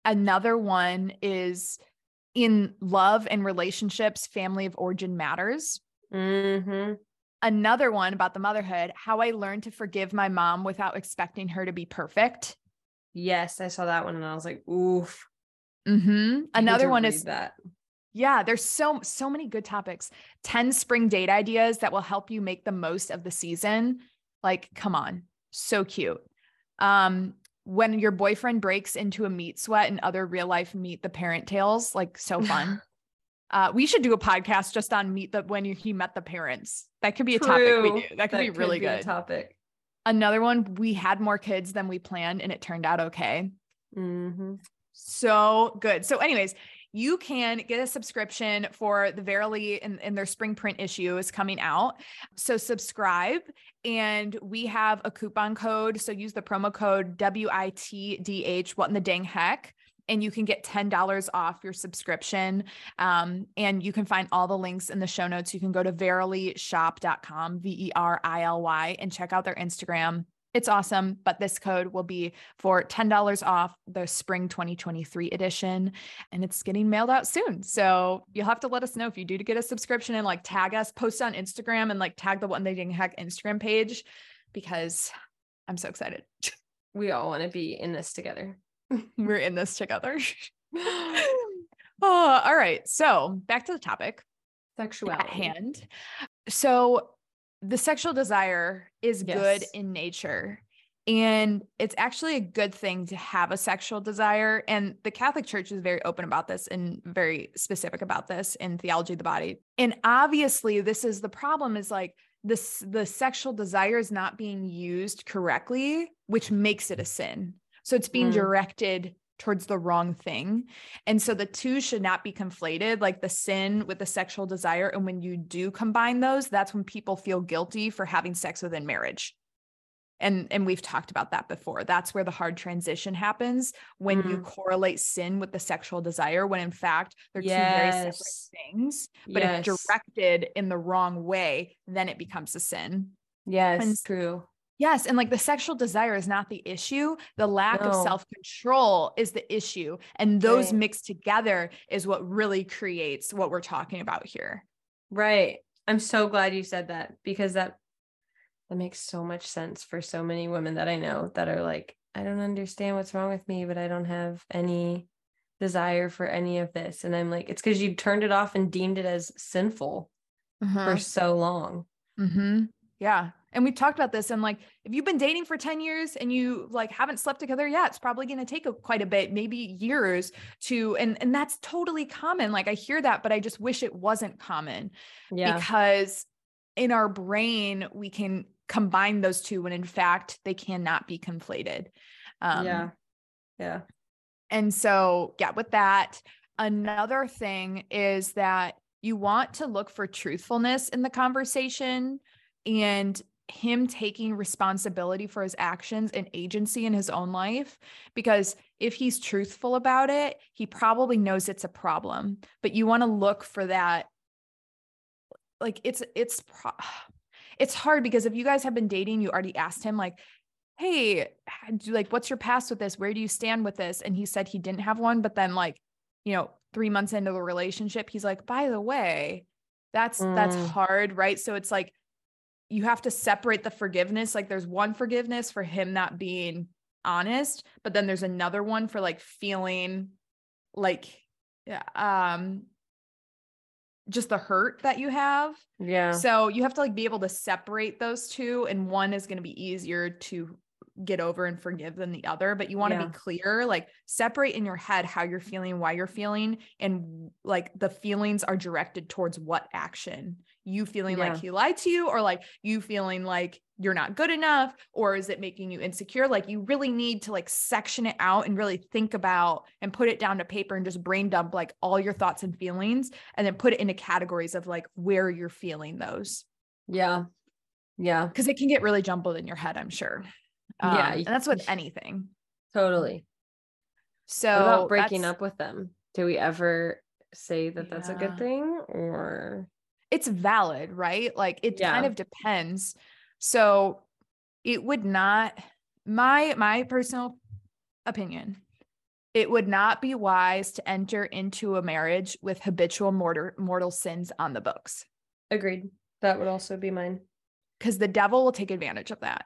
Another one is in love and relationships, family of origin matters. Mm-hmm. Another one about the motherhood, how I learned to forgive my mom without expecting her to be perfect. Yes, I saw that one and I was like, oof. Mm-hmm. Another one is that yeah, there's so so many good topics. 10 spring date ideas that will help you make the most of the season. Like, come on. So cute. Um, when your boyfriend breaks into a meat sweat and other real life meet the parent tales, like so fun. uh, we should do a podcast just on meet the when you, he met the parents. That could be a True. topic we do. That could that be really be good. topic. Another one, we had more kids than we planned and it turned out okay. Mm-hmm. So good. So, anyways, you can get a subscription for the Verily and, in their spring print issue is coming out. So subscribe and we have a coupon code. So use the promo code WITDH, what in the dang heck? and you can get $10 off your subscription. Um, and you can find all the links in the show notes. You can go to verilyshop.com, V E R I L Y, and check out their Instagram. It's awesome, but this code will be for $10 off the spring 2023 edition and it's getting mailed out soon. So you'll have to let us know if you do to get a subscription and like tag us, post on Instagram and like tag the What In The Dang Heck Instagram page because I'm so excited. We all want to be in this together. We're in this together. oh, all right. So back to the topic. Sexuality at hand. So the sexual desire is yes. good in nature. And it's actually a good thing to have a sexual desire. And the Catholic Church is very open about this and very specific about this in Theology of the Body. And obviously, this is the problem is like this the sexual desire is not being used correctly, which makes it a sin. So it's being mm. directed towards the wrong thing. And so the two should not be conflated, like the sin with the sexual desire. And when you do combine those, that's when people feel guilty for having sex within marriage. And, and we've talked about that before. That's where the hard transition happens when mm. you correlate sin with the sexual desire, when in fact they're yes. two very separate things. But yes. if directed in the wrong way, then it becomes a sin. Yes, and, true. Yes. And like the sexual desire is not the issue. The lack no. of self control is the issue. And those right. mixed together is what really creates what we're talking about here. Right. I'm so glad you said that because that that makes so much sense for so many women that I know that are like, I don't understand what's wrong with me, but I don't have any desire for any of this. And I'm like, it's because you turned it off and deemed it as sinful for so long. Mm-hmm. Yeah. And we've talked about this and like if you've been dating for 10 years and you like haven't slept together yet, it's probably going to take a, quite a bit, maybe years to and and that's totally common. Like I hear that, but I just wish it wasn't common. Yeah. Because in our brain we can combine those two when in fact they cannot be conflated. Um Yeah. Yeah. And so, yeah, with that, another thing is that you want to look for truthfulness in the conversation and him taking responsibility for his actions and agency in his own life because if he's truthful about it he probably knows it's a problem. But you want to look for that like it's it's it's hard because if you guys have been dating you already asked him like hey like what's your past with this? Where do you stand with this? And he said he didn't have one but then like you know 3 months into the relationship he's like by the way that's mm. that's hard right? So it's like you have to separate the forgiveness. Like there's one forgiveness for him not being honest, but then there's another one for like feeling like um just the hurt that you have. Yeah. So you have to like be able to separate those two and one is going to be easier to get over and forgive than the other, but you want to yeah. be clear, like separate in your head how you're feeling, why you're feeling, and like the feelings are directed towards what action. You feeling yeah. like he lied to you, or like you feeling like you're not good enough, or is it making you insecure? Like you really need to like section it out and really think about and put it down to paper and just brain dump like all your thoughts and feelings and then put it into categories of like where you're feeling those. Yeah. Yeah. Cause it can get really jumbled in your head, I'm sure. Um, yeah, and that's with anything. Totally. So what about breaking up with them? Do we ever say that that's a good thing or it's valid, right? Like it yeah. kind of depends. So it would not my my personal opinion it would not be wise to enter into a marriage with habitual mortal mortal sins on the books. Agreed. That would also be mine. Because the devil will take advantage of that.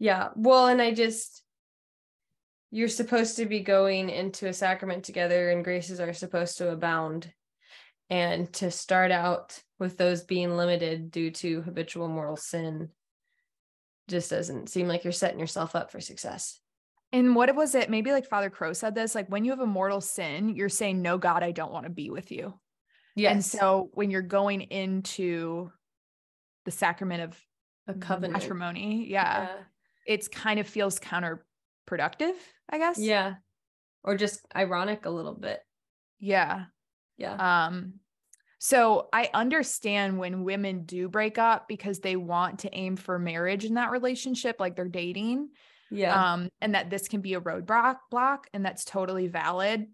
Yeah. Well, and I just, you're supposed to be going into a sacrament together and graces are supposed to abound. And to start out with those being limited due to habitual mortal sin just doesn't seem like you're setting yourself up for success. And what was it? Maybe like Father Crow said this like when you have a mortal sin, you're saying, No, God, I don't want to be with you. Yes. And so when you're going into the sacrament of a covenant matrimony, yeah, yeah it's kind of feels counterproductive, I guess. Yeah. Or just ironic a little bit. Yeah. Yeah. Um so I understand when women do break up because they want to aim for marriage in that relationship like they're dating. Yeah. Um and that this can be a roadblock block and that's totally valid.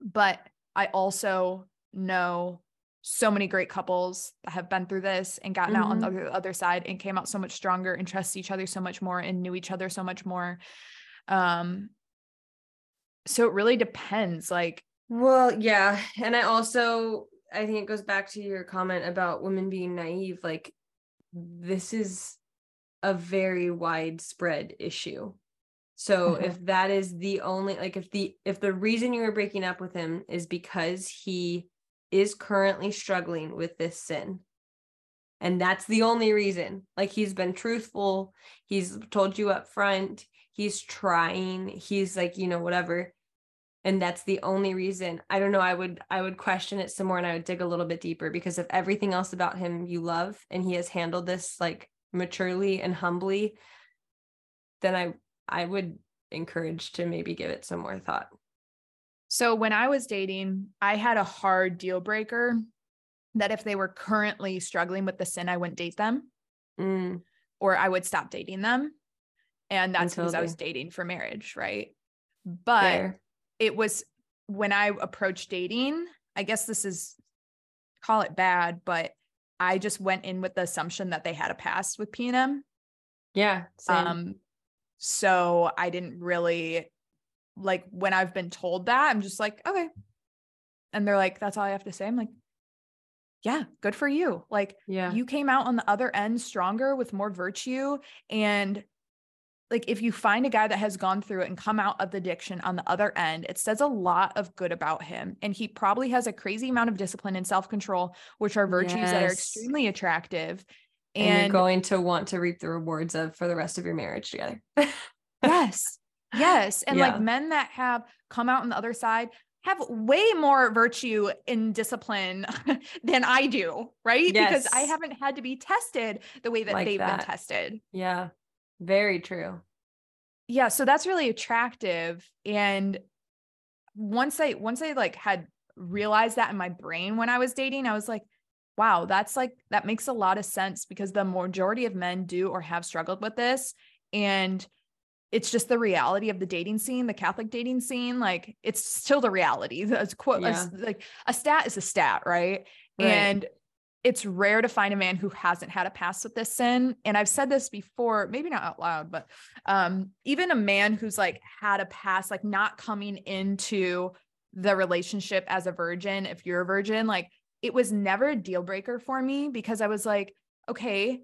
But I also know so many great couples that have been through this and gotten mm-hmm. out on the mm-hmm. other, other side and came out so much stronger and trust each other so much more and knew each other so much more. Um, so it really depends. Like, well, yeah. And I also, I think it goes back to your comment about women being naive. Like, this is a very widespread issue. So mm-hmm. if that is the only like if the if the reason you were breaking up with him is because he is currently struggling with this sin. And that's the only reason. Like he's been truthful, he's told you up front, he's trying, he's like, you know, whatever. And that's the only reason. I don't know, I would I would question it some more and I would dig a little bit deeper because if everything else about him you love and he has handled this like maturely and humbly, then I I would encourage to maybe give it some more thought. So when I was dating, I had a hard deal breaker that if they were currently struggling with the sin, I wouldn't date them Mm, or I would stop dating them. And that's because I was dating for marriage, right? But fair. It was when I approached dating, I guess this is call it bad, but I just went in with the assumption that they had a past with P&M. Yeah. Same. Um so I didn't really like when I've been told that, I'm just like, okay. And they're like, that's all I have to say. I'm like, yeah, good for you. Like yeah. you came out on the other end stronger with more virtue and like if you find a guy that has gone through it and come out of the addiction on the other end it says a lot of good about him and he probably has a crazy amount of discipline and self-control which are virtues that are extremely attractive and, and, you're going to want to reap the rewards of for the rest of your marriage together. yes yes and Yeah. like men that have come out on the other side have way more virtue in discipline than I do, right? Because I haven't had to be tested the way that Like they've that. been tested. yeah. Very true. yeah so that's really attractive and once i once i like had realized that in my brain when i was dating i was like wow that's like that makes a lot of sense because the majority of men do or have struggled with this and it's just the reality of the dating scene the catholic dating scene like it's still the reality that's quote a s- like a stat is a stat right? Right. and it's rare to find a man who hasn't had a past with this sin. And i've said this before maybe not out loud but um even a man who's like had a past like not coming into the relationship as a virgin if you're a virgin like it was never a deal breaker for me because i was like okay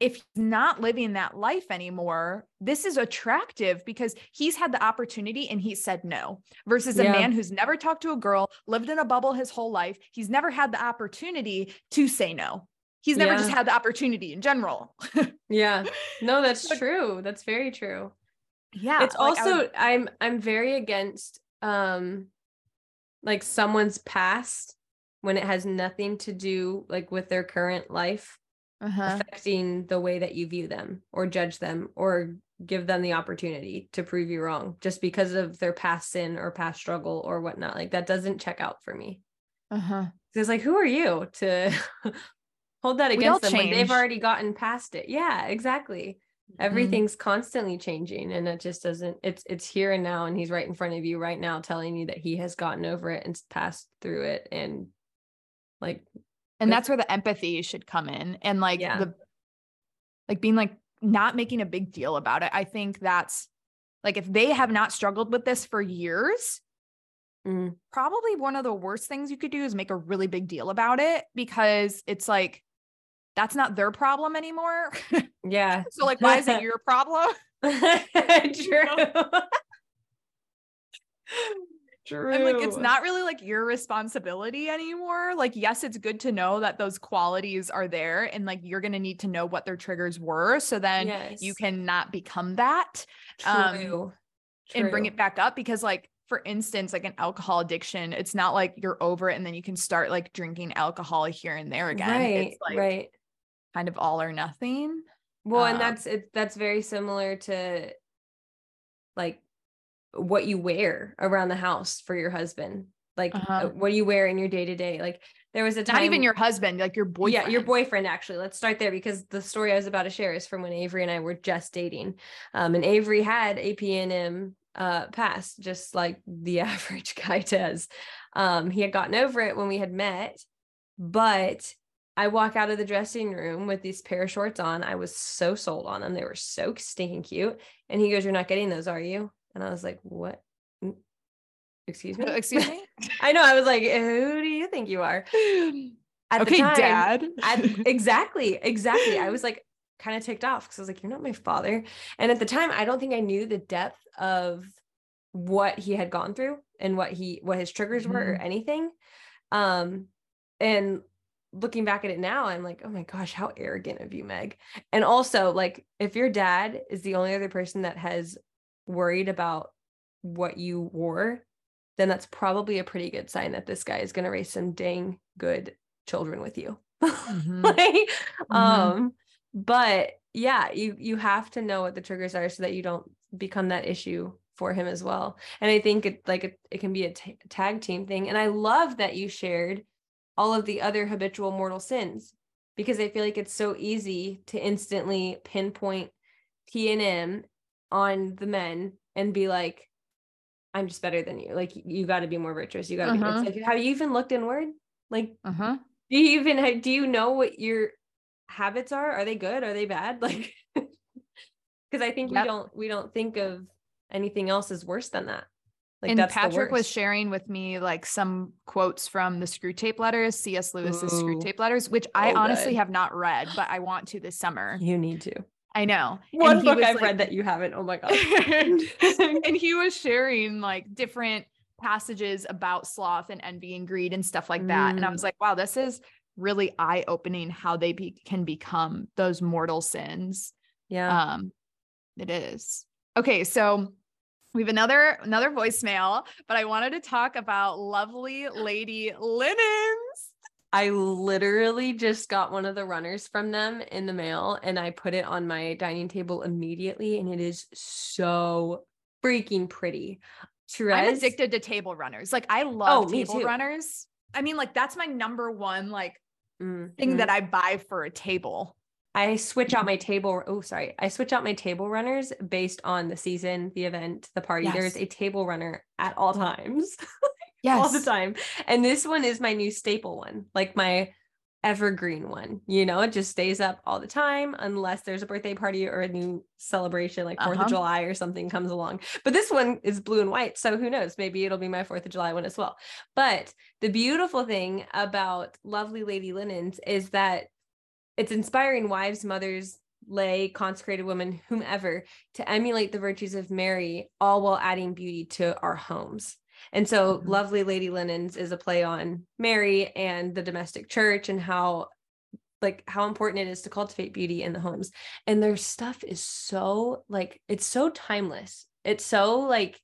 if he's not living that life anymore this is attractive because he's had the opportunity and he said no versus a man who's never talked to a girl lived in a bubble his whole life he's never had the opportunity to say no he's never just had the opportunity in general Yeah. No, that's But- true. That's very true. yeah it's like, also would- I'm I'm very against um like someone's past when it has nothing to do like with their current life uh-huh. affecting the way that you view them or judge them or give them the opportunity to prove you wrong just because of their past sin or past struggle or whatnot. Like that doesn't check out for me. Uh-huh. It's like who are you to hold that against them when they've already gotten past it? Yeah, exactly. Mm-hmm. Everything's constantly changing and it just doesn't it's it's here and now and he's right in front of you right now telling you that he has gotten over it and passed through it and like and that's where the empathy should come in and like Yeah. the like being like not making a big deal about it i think that's like if they have not struggled with this for years mm, probably one of the worst things you could do is make a really big deal about it because it's like that's not their problem anymore yeah. so like why is it your problem True. True. and like it's not really like your responsibility anymore like yes it's good to know that those qualities are there and like you're going to need to know what their triggers were so then you Yes. cannot become that um, True. and bring it back up because like for instance like an alcohol addiction it's not like you're over it and then you can start like drinking alcohol here and there again Right. it's like right. kind of all or nothing Well, and um, that's it. That's very similar to like what you wear around the house for your husband. Like, Uh-huh. uh, what do you wear in your day to day? Like, there was a time. not even your husband like your boyfriend Yeah, your boyfriend. Actually, let's start there because the story I was about to share is from when Avery and I were just dating. Um, and Avery had a PNM uh pass, just like the average guy does. Um, he had gotten over it when we had met, but I walk out of the dressing room with these pair of shorts on. I was so sold on them. They were so stinking cute. And he goes, You're not getting those, are you? And I was like, What? Excuse me? excuse me I know. I was like, Who do you think you are? At the okay time, dad exactly, exactly. I was like kind of ticked off because I was like, You're not my father. And at the time, I don't think I knew the depth of what he had gone through and what he what his triggers were or anything. Um, and looking back at it now, I'm like, oh my gosh, how arrogant of you, Meg. And also, like, if your dad is the only other person that has worried about what you wore, then that's probably a pretty good sign that this guy is going to raise some dang good children with you. Mhm. like, um, but yeah, you you have to know what the triggers are so that you don't become that issue for him as well. And I think it like it, it can be a t- tag team thing. And I love that you shared all of the other habitual mortal sins because I feel like it's so easy to instantly pinpoint T and M on the men and be like, I'm just better than you. Like you got to be more virtuous. You got to Uh-huh. be. It's like, have you even looked inward? Like, Uh-huh. do you even do you know what your habits are? Are they good? Are they bad? Like, because I think Yep. we don't we don't think of anything else as worse than that. Like and that's the Patrick was sharing with me like some quotes from the Screwtape Letters, C.S. Lewis's Screwtape Letters, which I honestly good. have not read, but I want to this summer. You need to. I know. One book I've like- read that you haven't. Oh my god. and he was sharing like different passages about sloth and envy and greed and stuff like that. And I Mm. was like, wow, this is really eye opening how they be- can become those mortal sins. yeah. Um, it is. Okay, so we have another another voicemail, but I wanted to talk about lovely lady linens. I literally just got one of the runners from them in the mail and I put it on my dining table immediately and it is so freaking pretty. I'm addicted to table runners. Like I love Oh, table too. runners. I mean, like that's my number one like Mhm. thing that I buy for a table. I switch out my table. Oh, sorry. I switch out my table runners based on the season, the event, the party. There's a table runner at all times, Yes. all the time. And this one is my new staple one, like my evergreen one. You know, it just stays up all the time unless there's a birthday party or a new celebration like 4th Uh-huh. of July or something comes along. But this one is blue and white. So who knows? Maybe it'll be my 4th of July one as well. But the beautiful thing about Lovely Lady Linens is that it's inspiring wives, mothers, lay, consecrated women, whomever, to emulate the virtues of Mary, all while adding beauty to our homes. And so, Mhm. Lovely Lady Linens is a play on Mary and the domestic church and how like how important it is to cultivate beauty in the homes. And their stuff is so like it's so timeless. It's so like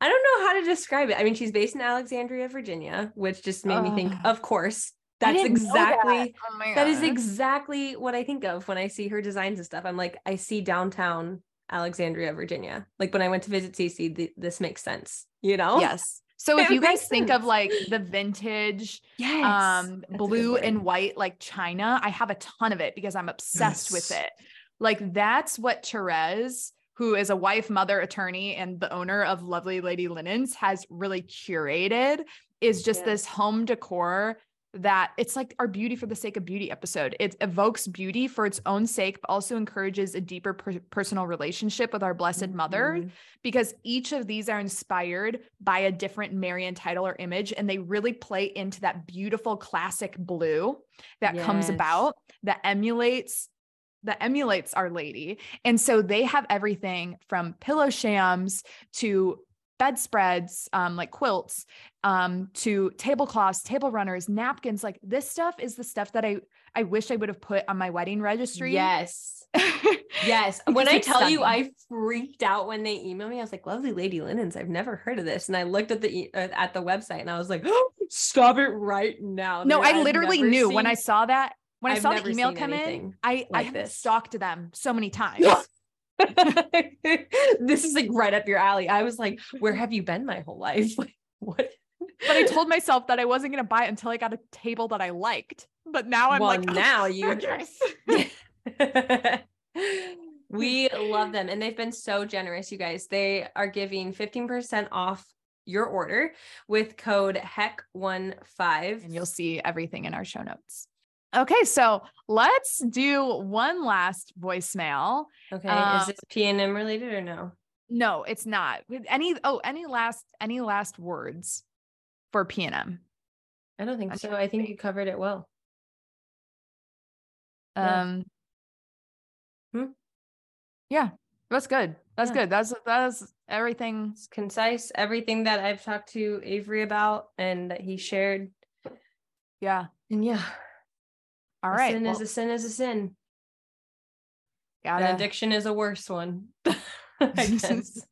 I don't know how to describe it. I mean, she's based in Alexandria, Virginia, which just made me think, of course, that's didn't that. exactly Oh that is exactly what I think of when I see her designs and stuff. I'm like, I see downtown Alexandria, Virginia. Like when I went to visit CC, th- this makes sense, you know? Yes. So if It you guys think of like the vintage Yes. um That's a good blue and white like china i have a ton of it because i'm obsessed with it like that's what therese who is a wife mother attorney and the owner of lovely lady linens has really curated is just Yes. this home decor that it's like our beauty for the sake of beauty episode it evokes beauty for its own sake but also encourages a deeper per- personal relationship with our blessed mother Mhm. because each of these are inspired by a different Marian title or image, and they really play into that beautiful classic blue that comes about that emulates that emulates Our Lady. And so they have everything from pillow shams to bedspreads, um, like quilts, um, to tablecloths, table runners, napkins. Like this stuff is the stuff that I I wish I would have put on my wedding registry. Yes. Yes. when I tell you. I freaked out when they emailed me. I was like, "Lovely Lady Linens, I've never heard of this." And I looked at the uh, at the website, and I was like, oh, "Stop it right now!" No, I literally knew when I saw that when I I've saw the email come in, I I like have stalked them so many times. this is like right up your alley. I was like, "Where have you been my whole life?" Like, what? but I told myself that I wasn't going to buy it until I got a table that I liked. But now I'm Well, like, oh, now you- we love them and they've been so generous you guys they are giving 15% off your order with code heck15 and you'll see everything in our show notes. Okay, so let's do one last voicemail. okay Um, is this p&m related or no No, it's not. Any oh, any last any last words for P&M? i don't think so i think you covered it well Yeah. Um Hmm? Yeah, that's good. That's Yeah. good. That's that's everything. it's concise everything that i've talked to avery about and that he shared Yeah. and yeah All a right. sin well, is a sin is a sin gotta- an addiction is a worse one I guess.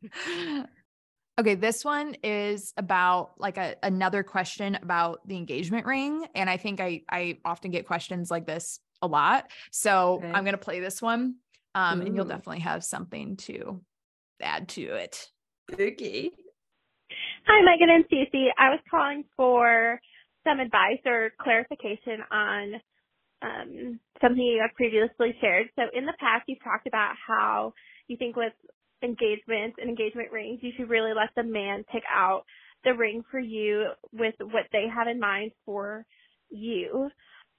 okay, this one is about like a, another question about the engagement ring. And I think I I often get questions like this a lot. So Okay. I'm gonna play this one. Um, and you'll definitely have something to add to it. Okay. Hi, Megan and Cece. I was calling for some advice or clarification on um, something you have previously shared. So in the past, you've talked about how you think with engagements and engagement rings, you should really let the man pick out the ring for you with what they have in mind for you.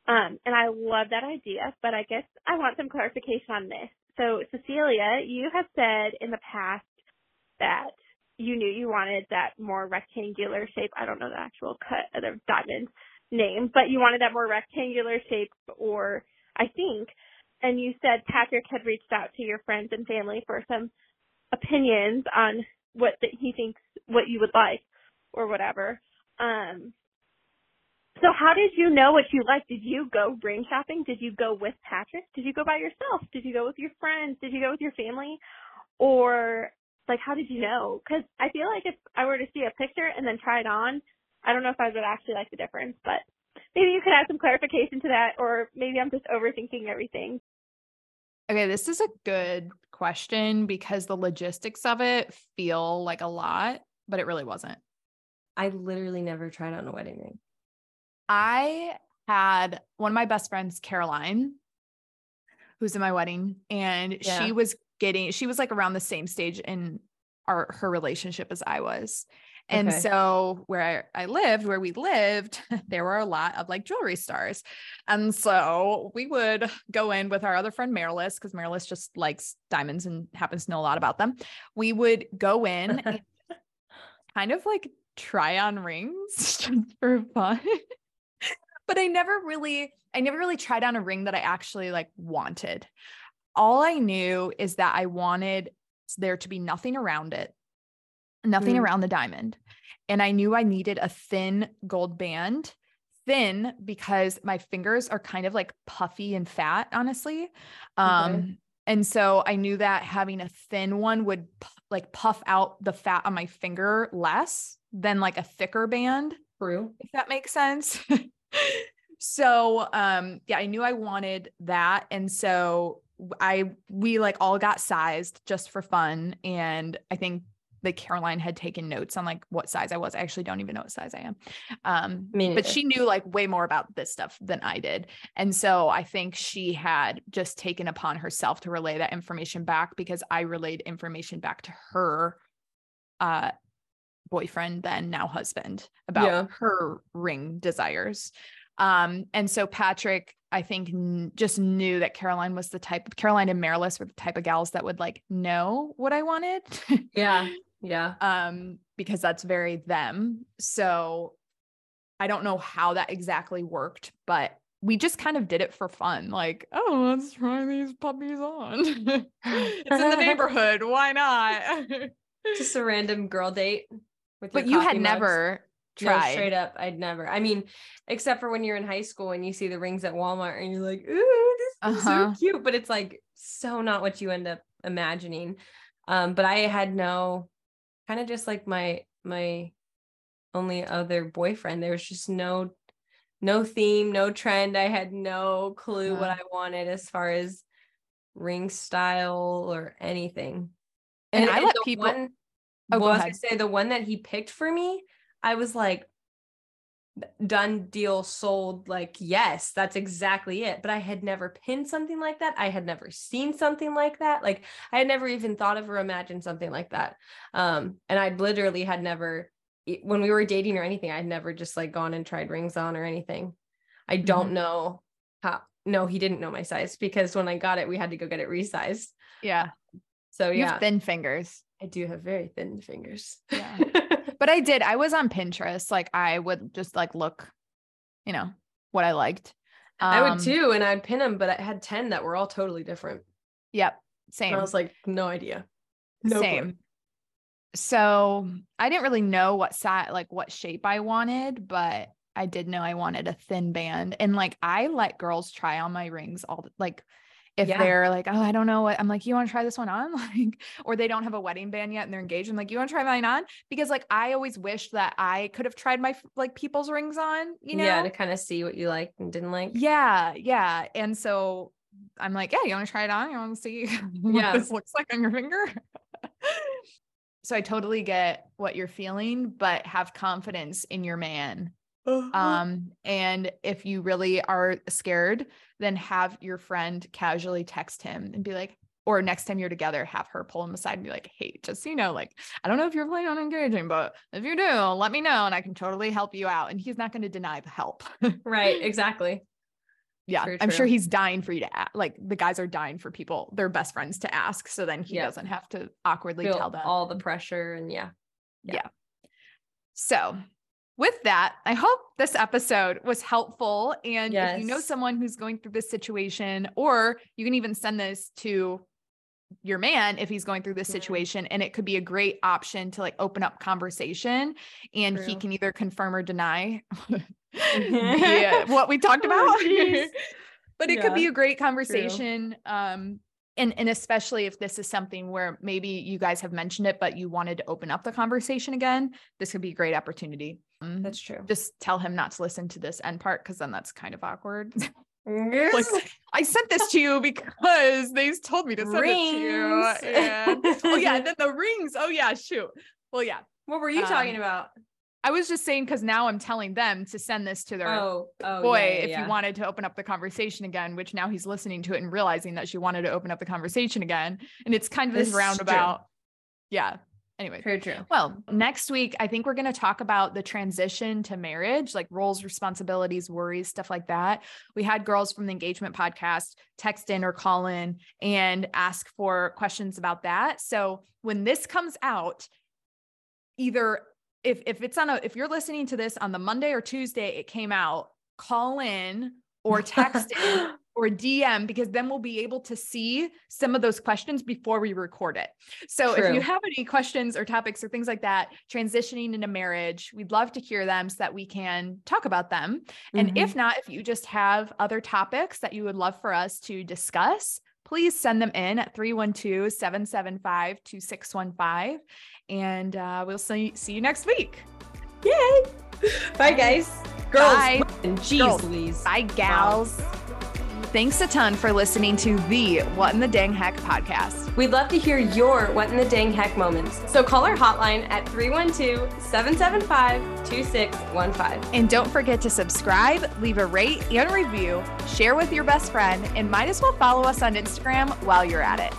Um, and I love that idea, but I guess I want some clarification on this. So Cecilia, you have said in the past that you knew you wanted that more rectangular shape. I don't know the actual cut of the diamond name, but you wanted that more rectangular shape or I think, and you said Patrick had reached out to your friends and family for some opinions on what that he thinks what you would like or whatever. Um so how did you know what you liked? Did you go ring shopping? Did you go with Patrick? Did you go by yourself? Did you go with your friends? Did you go with your family? Or like how did you know? Because I feel like if I were to see a picture and then try it on, I don't know if I would actually like the difference. But maybe you could add some clarification to that, or maybe I'm just overthinking everything. Okay, this is a good question because the logistics of it feel like a lot, but it really wasn't. I literally never tried on a wedding ring. I had one of my best friends, Caroline, who's in my wedding, and Yeah. she was getting, she was like around the same stage in our her relationship as I was. And Okay. so where I, I lived, where we lived, there were a lot of like jewelry stars. And so we would go in with our other friend Marilis, because Marilis just likes diamonds and happens to know a lot about them. We would go in kind of like try on rings just for fun. but I never really, I never really tried on a ring that I actually like wanted. All I knew is that I wanted there to be nothing around it, nothing Mm. around the diamond. And I knew I needed a thin gold band. Thin because my fingers are kind of like puffy and fat, honestly. Um, and so I knew that having a thin one would pu- like puff out the fat on my finger less than like a thicker band True. if that makes sense. so um yeah, I knew I wanted that and so I we like all got sized just for fun and I think that Caroline had taken notes on like what size I was. I actually don't even know what size I am. Um Me but she knew like way more about this stuff than I did. And so I think she had just taken upon herself to relay that information back because I relayed information back to her uh boyfriend then now husband about Yeah. her ring desires um and so patrick i think n- just knew that caroline was the type of caroline and marilis were the type of gals that would like know what i wanted Yeah. Yeah. um because that's very them so i don't know how that exactly worked but we just kind of did it for fun like oh let's try these puppies on it's in the neighborhood why not Just a random girl date with but you had mugs. never No, tried straight up, I'd never. I mean, except for when you're in high school and you see the rings at Walmart and you're like, ooh, this is Uh-huh. so cute. But it's like so not what you end up imagining. Um, but I had no kind of just like my my only other boyfriend. There was just no no theme, no trend. I had no clue what I wanted as far as ring style or anything. And I let people- one, Oh, well, I was gonna say the one that he picked for me, I was like, done deal sold. Like, yes, that's exactly it. But I had never pinned something like that. I had never seen something like that. Like, I had never even thought of or imagined something like that. Um, and I literally had never, when we were dating or anything, I'd never just like gone and tried rings on or anything. I don't know how. No, he didn't know my size because when I got it, we had to go get it resized. yeah So you yeah, have thin fingers I do have very thin fingers. Yeah. but I did. I was on Pinterest. Like I would just like look, you know, what I liked. I would Um, too, and I'd pin them, but I had 10 that were all totally different. Yep. And Same. I was like, no idea. No clue. Same. So I didn't really know what size, like what shape I wanted, but I did know I wanted a thin band. And like I let girls try on my rings all the, like if Yeah. they're like, oh, I don't know what I'm like, you want to try this one on? Like, or they don't have a wedding band yet and they're engaged. I'm like, you want to try mine on? Because like I always wished that I could have tried my like people's rings on, you know? Yeah, to kind of see what you liked and didn't like. Yeah, yeah. And so I'm like, yeah, you want to try it on? You want to see Yeah. what this looks like on your finger? so I totally get what you're feeling, but have confidence in your man. Um, and if you really are scared, then have your friend casually text him and be like, or next time you're together, have her pull him aside and be like, hey, just so you know, like, I don't know if you're planning on engaging, but if you do, let me know and I can totally help you out. And he's not going to deny the help. right. Exactly. yeah. True, I'm sure he's dying for you to ask. Like the guys are dying for people, their best friends to ask. So then he Yeah. doesn't have to awkwardly Feel tell them. all the pressure and yeah. Yeah. So, with that, I hope this episode was helpful. And if you know someone who's going through this situation, or you can even send this to your man if he's going through this situation, and it could be a great option to like open up conversation and he can either confirm or deny the, what we talked Oh, about. but it could be a great conversation. Um, and, and especially if this is something where maybe you guys have mentioned it, but you wanted to open up the conversation again, this could be a great opportunity. Um, That's true. just tell him not to listen to this end part because then that's kind of awkward. Yes. like, I sent this to you because they told me to send it to you. And, oh yeah, and then the rings. Oh yeah, shoot. Well, yeah. what were you talking um, about? I was just saying because now I'm telling them to send this to their Oh, oh, boy yeah, yeah, if yeah. you wanted to open up the conversation again, which now he's listening to it and realizing that she wanted to open up the conversation again. And it's kind of this This is true. roundabout. Yeah. Anyway. True, true. Well, next week, I think we're going to talk about the transition to marriage, like roles, responsibilities, worries, stuff like that. We had girls from the engagement podcast text in or call in and ask for questions about that. So when this comes out, either if if it's on a if you're listening to this on the Monday or Tuesday, it came out, call in or text in or DM because then we'll be able to see some of those questions before we record it. So if you have any questions or topics or things like that, transitioning into marriage, we'd love to hear them so that we can talk about them. And Mhm. if not, if you just have other topics that you would love for us to discuss, please send them in at 312 775 2615. And uh, we'll see, see you next week. Yay. Bye, guys. Girls. Bye. women, Jeez Girls. Bye, gals. Thanks a ton for listening to the What in the Dang Heck podcast. We'd love to hear your what in the dang heck moments. So call our hotline at 312-775-2615. And don't forget to subscribe, leave a rate and review, share with your best friend, and might as well follow us on Instagram while you're at it.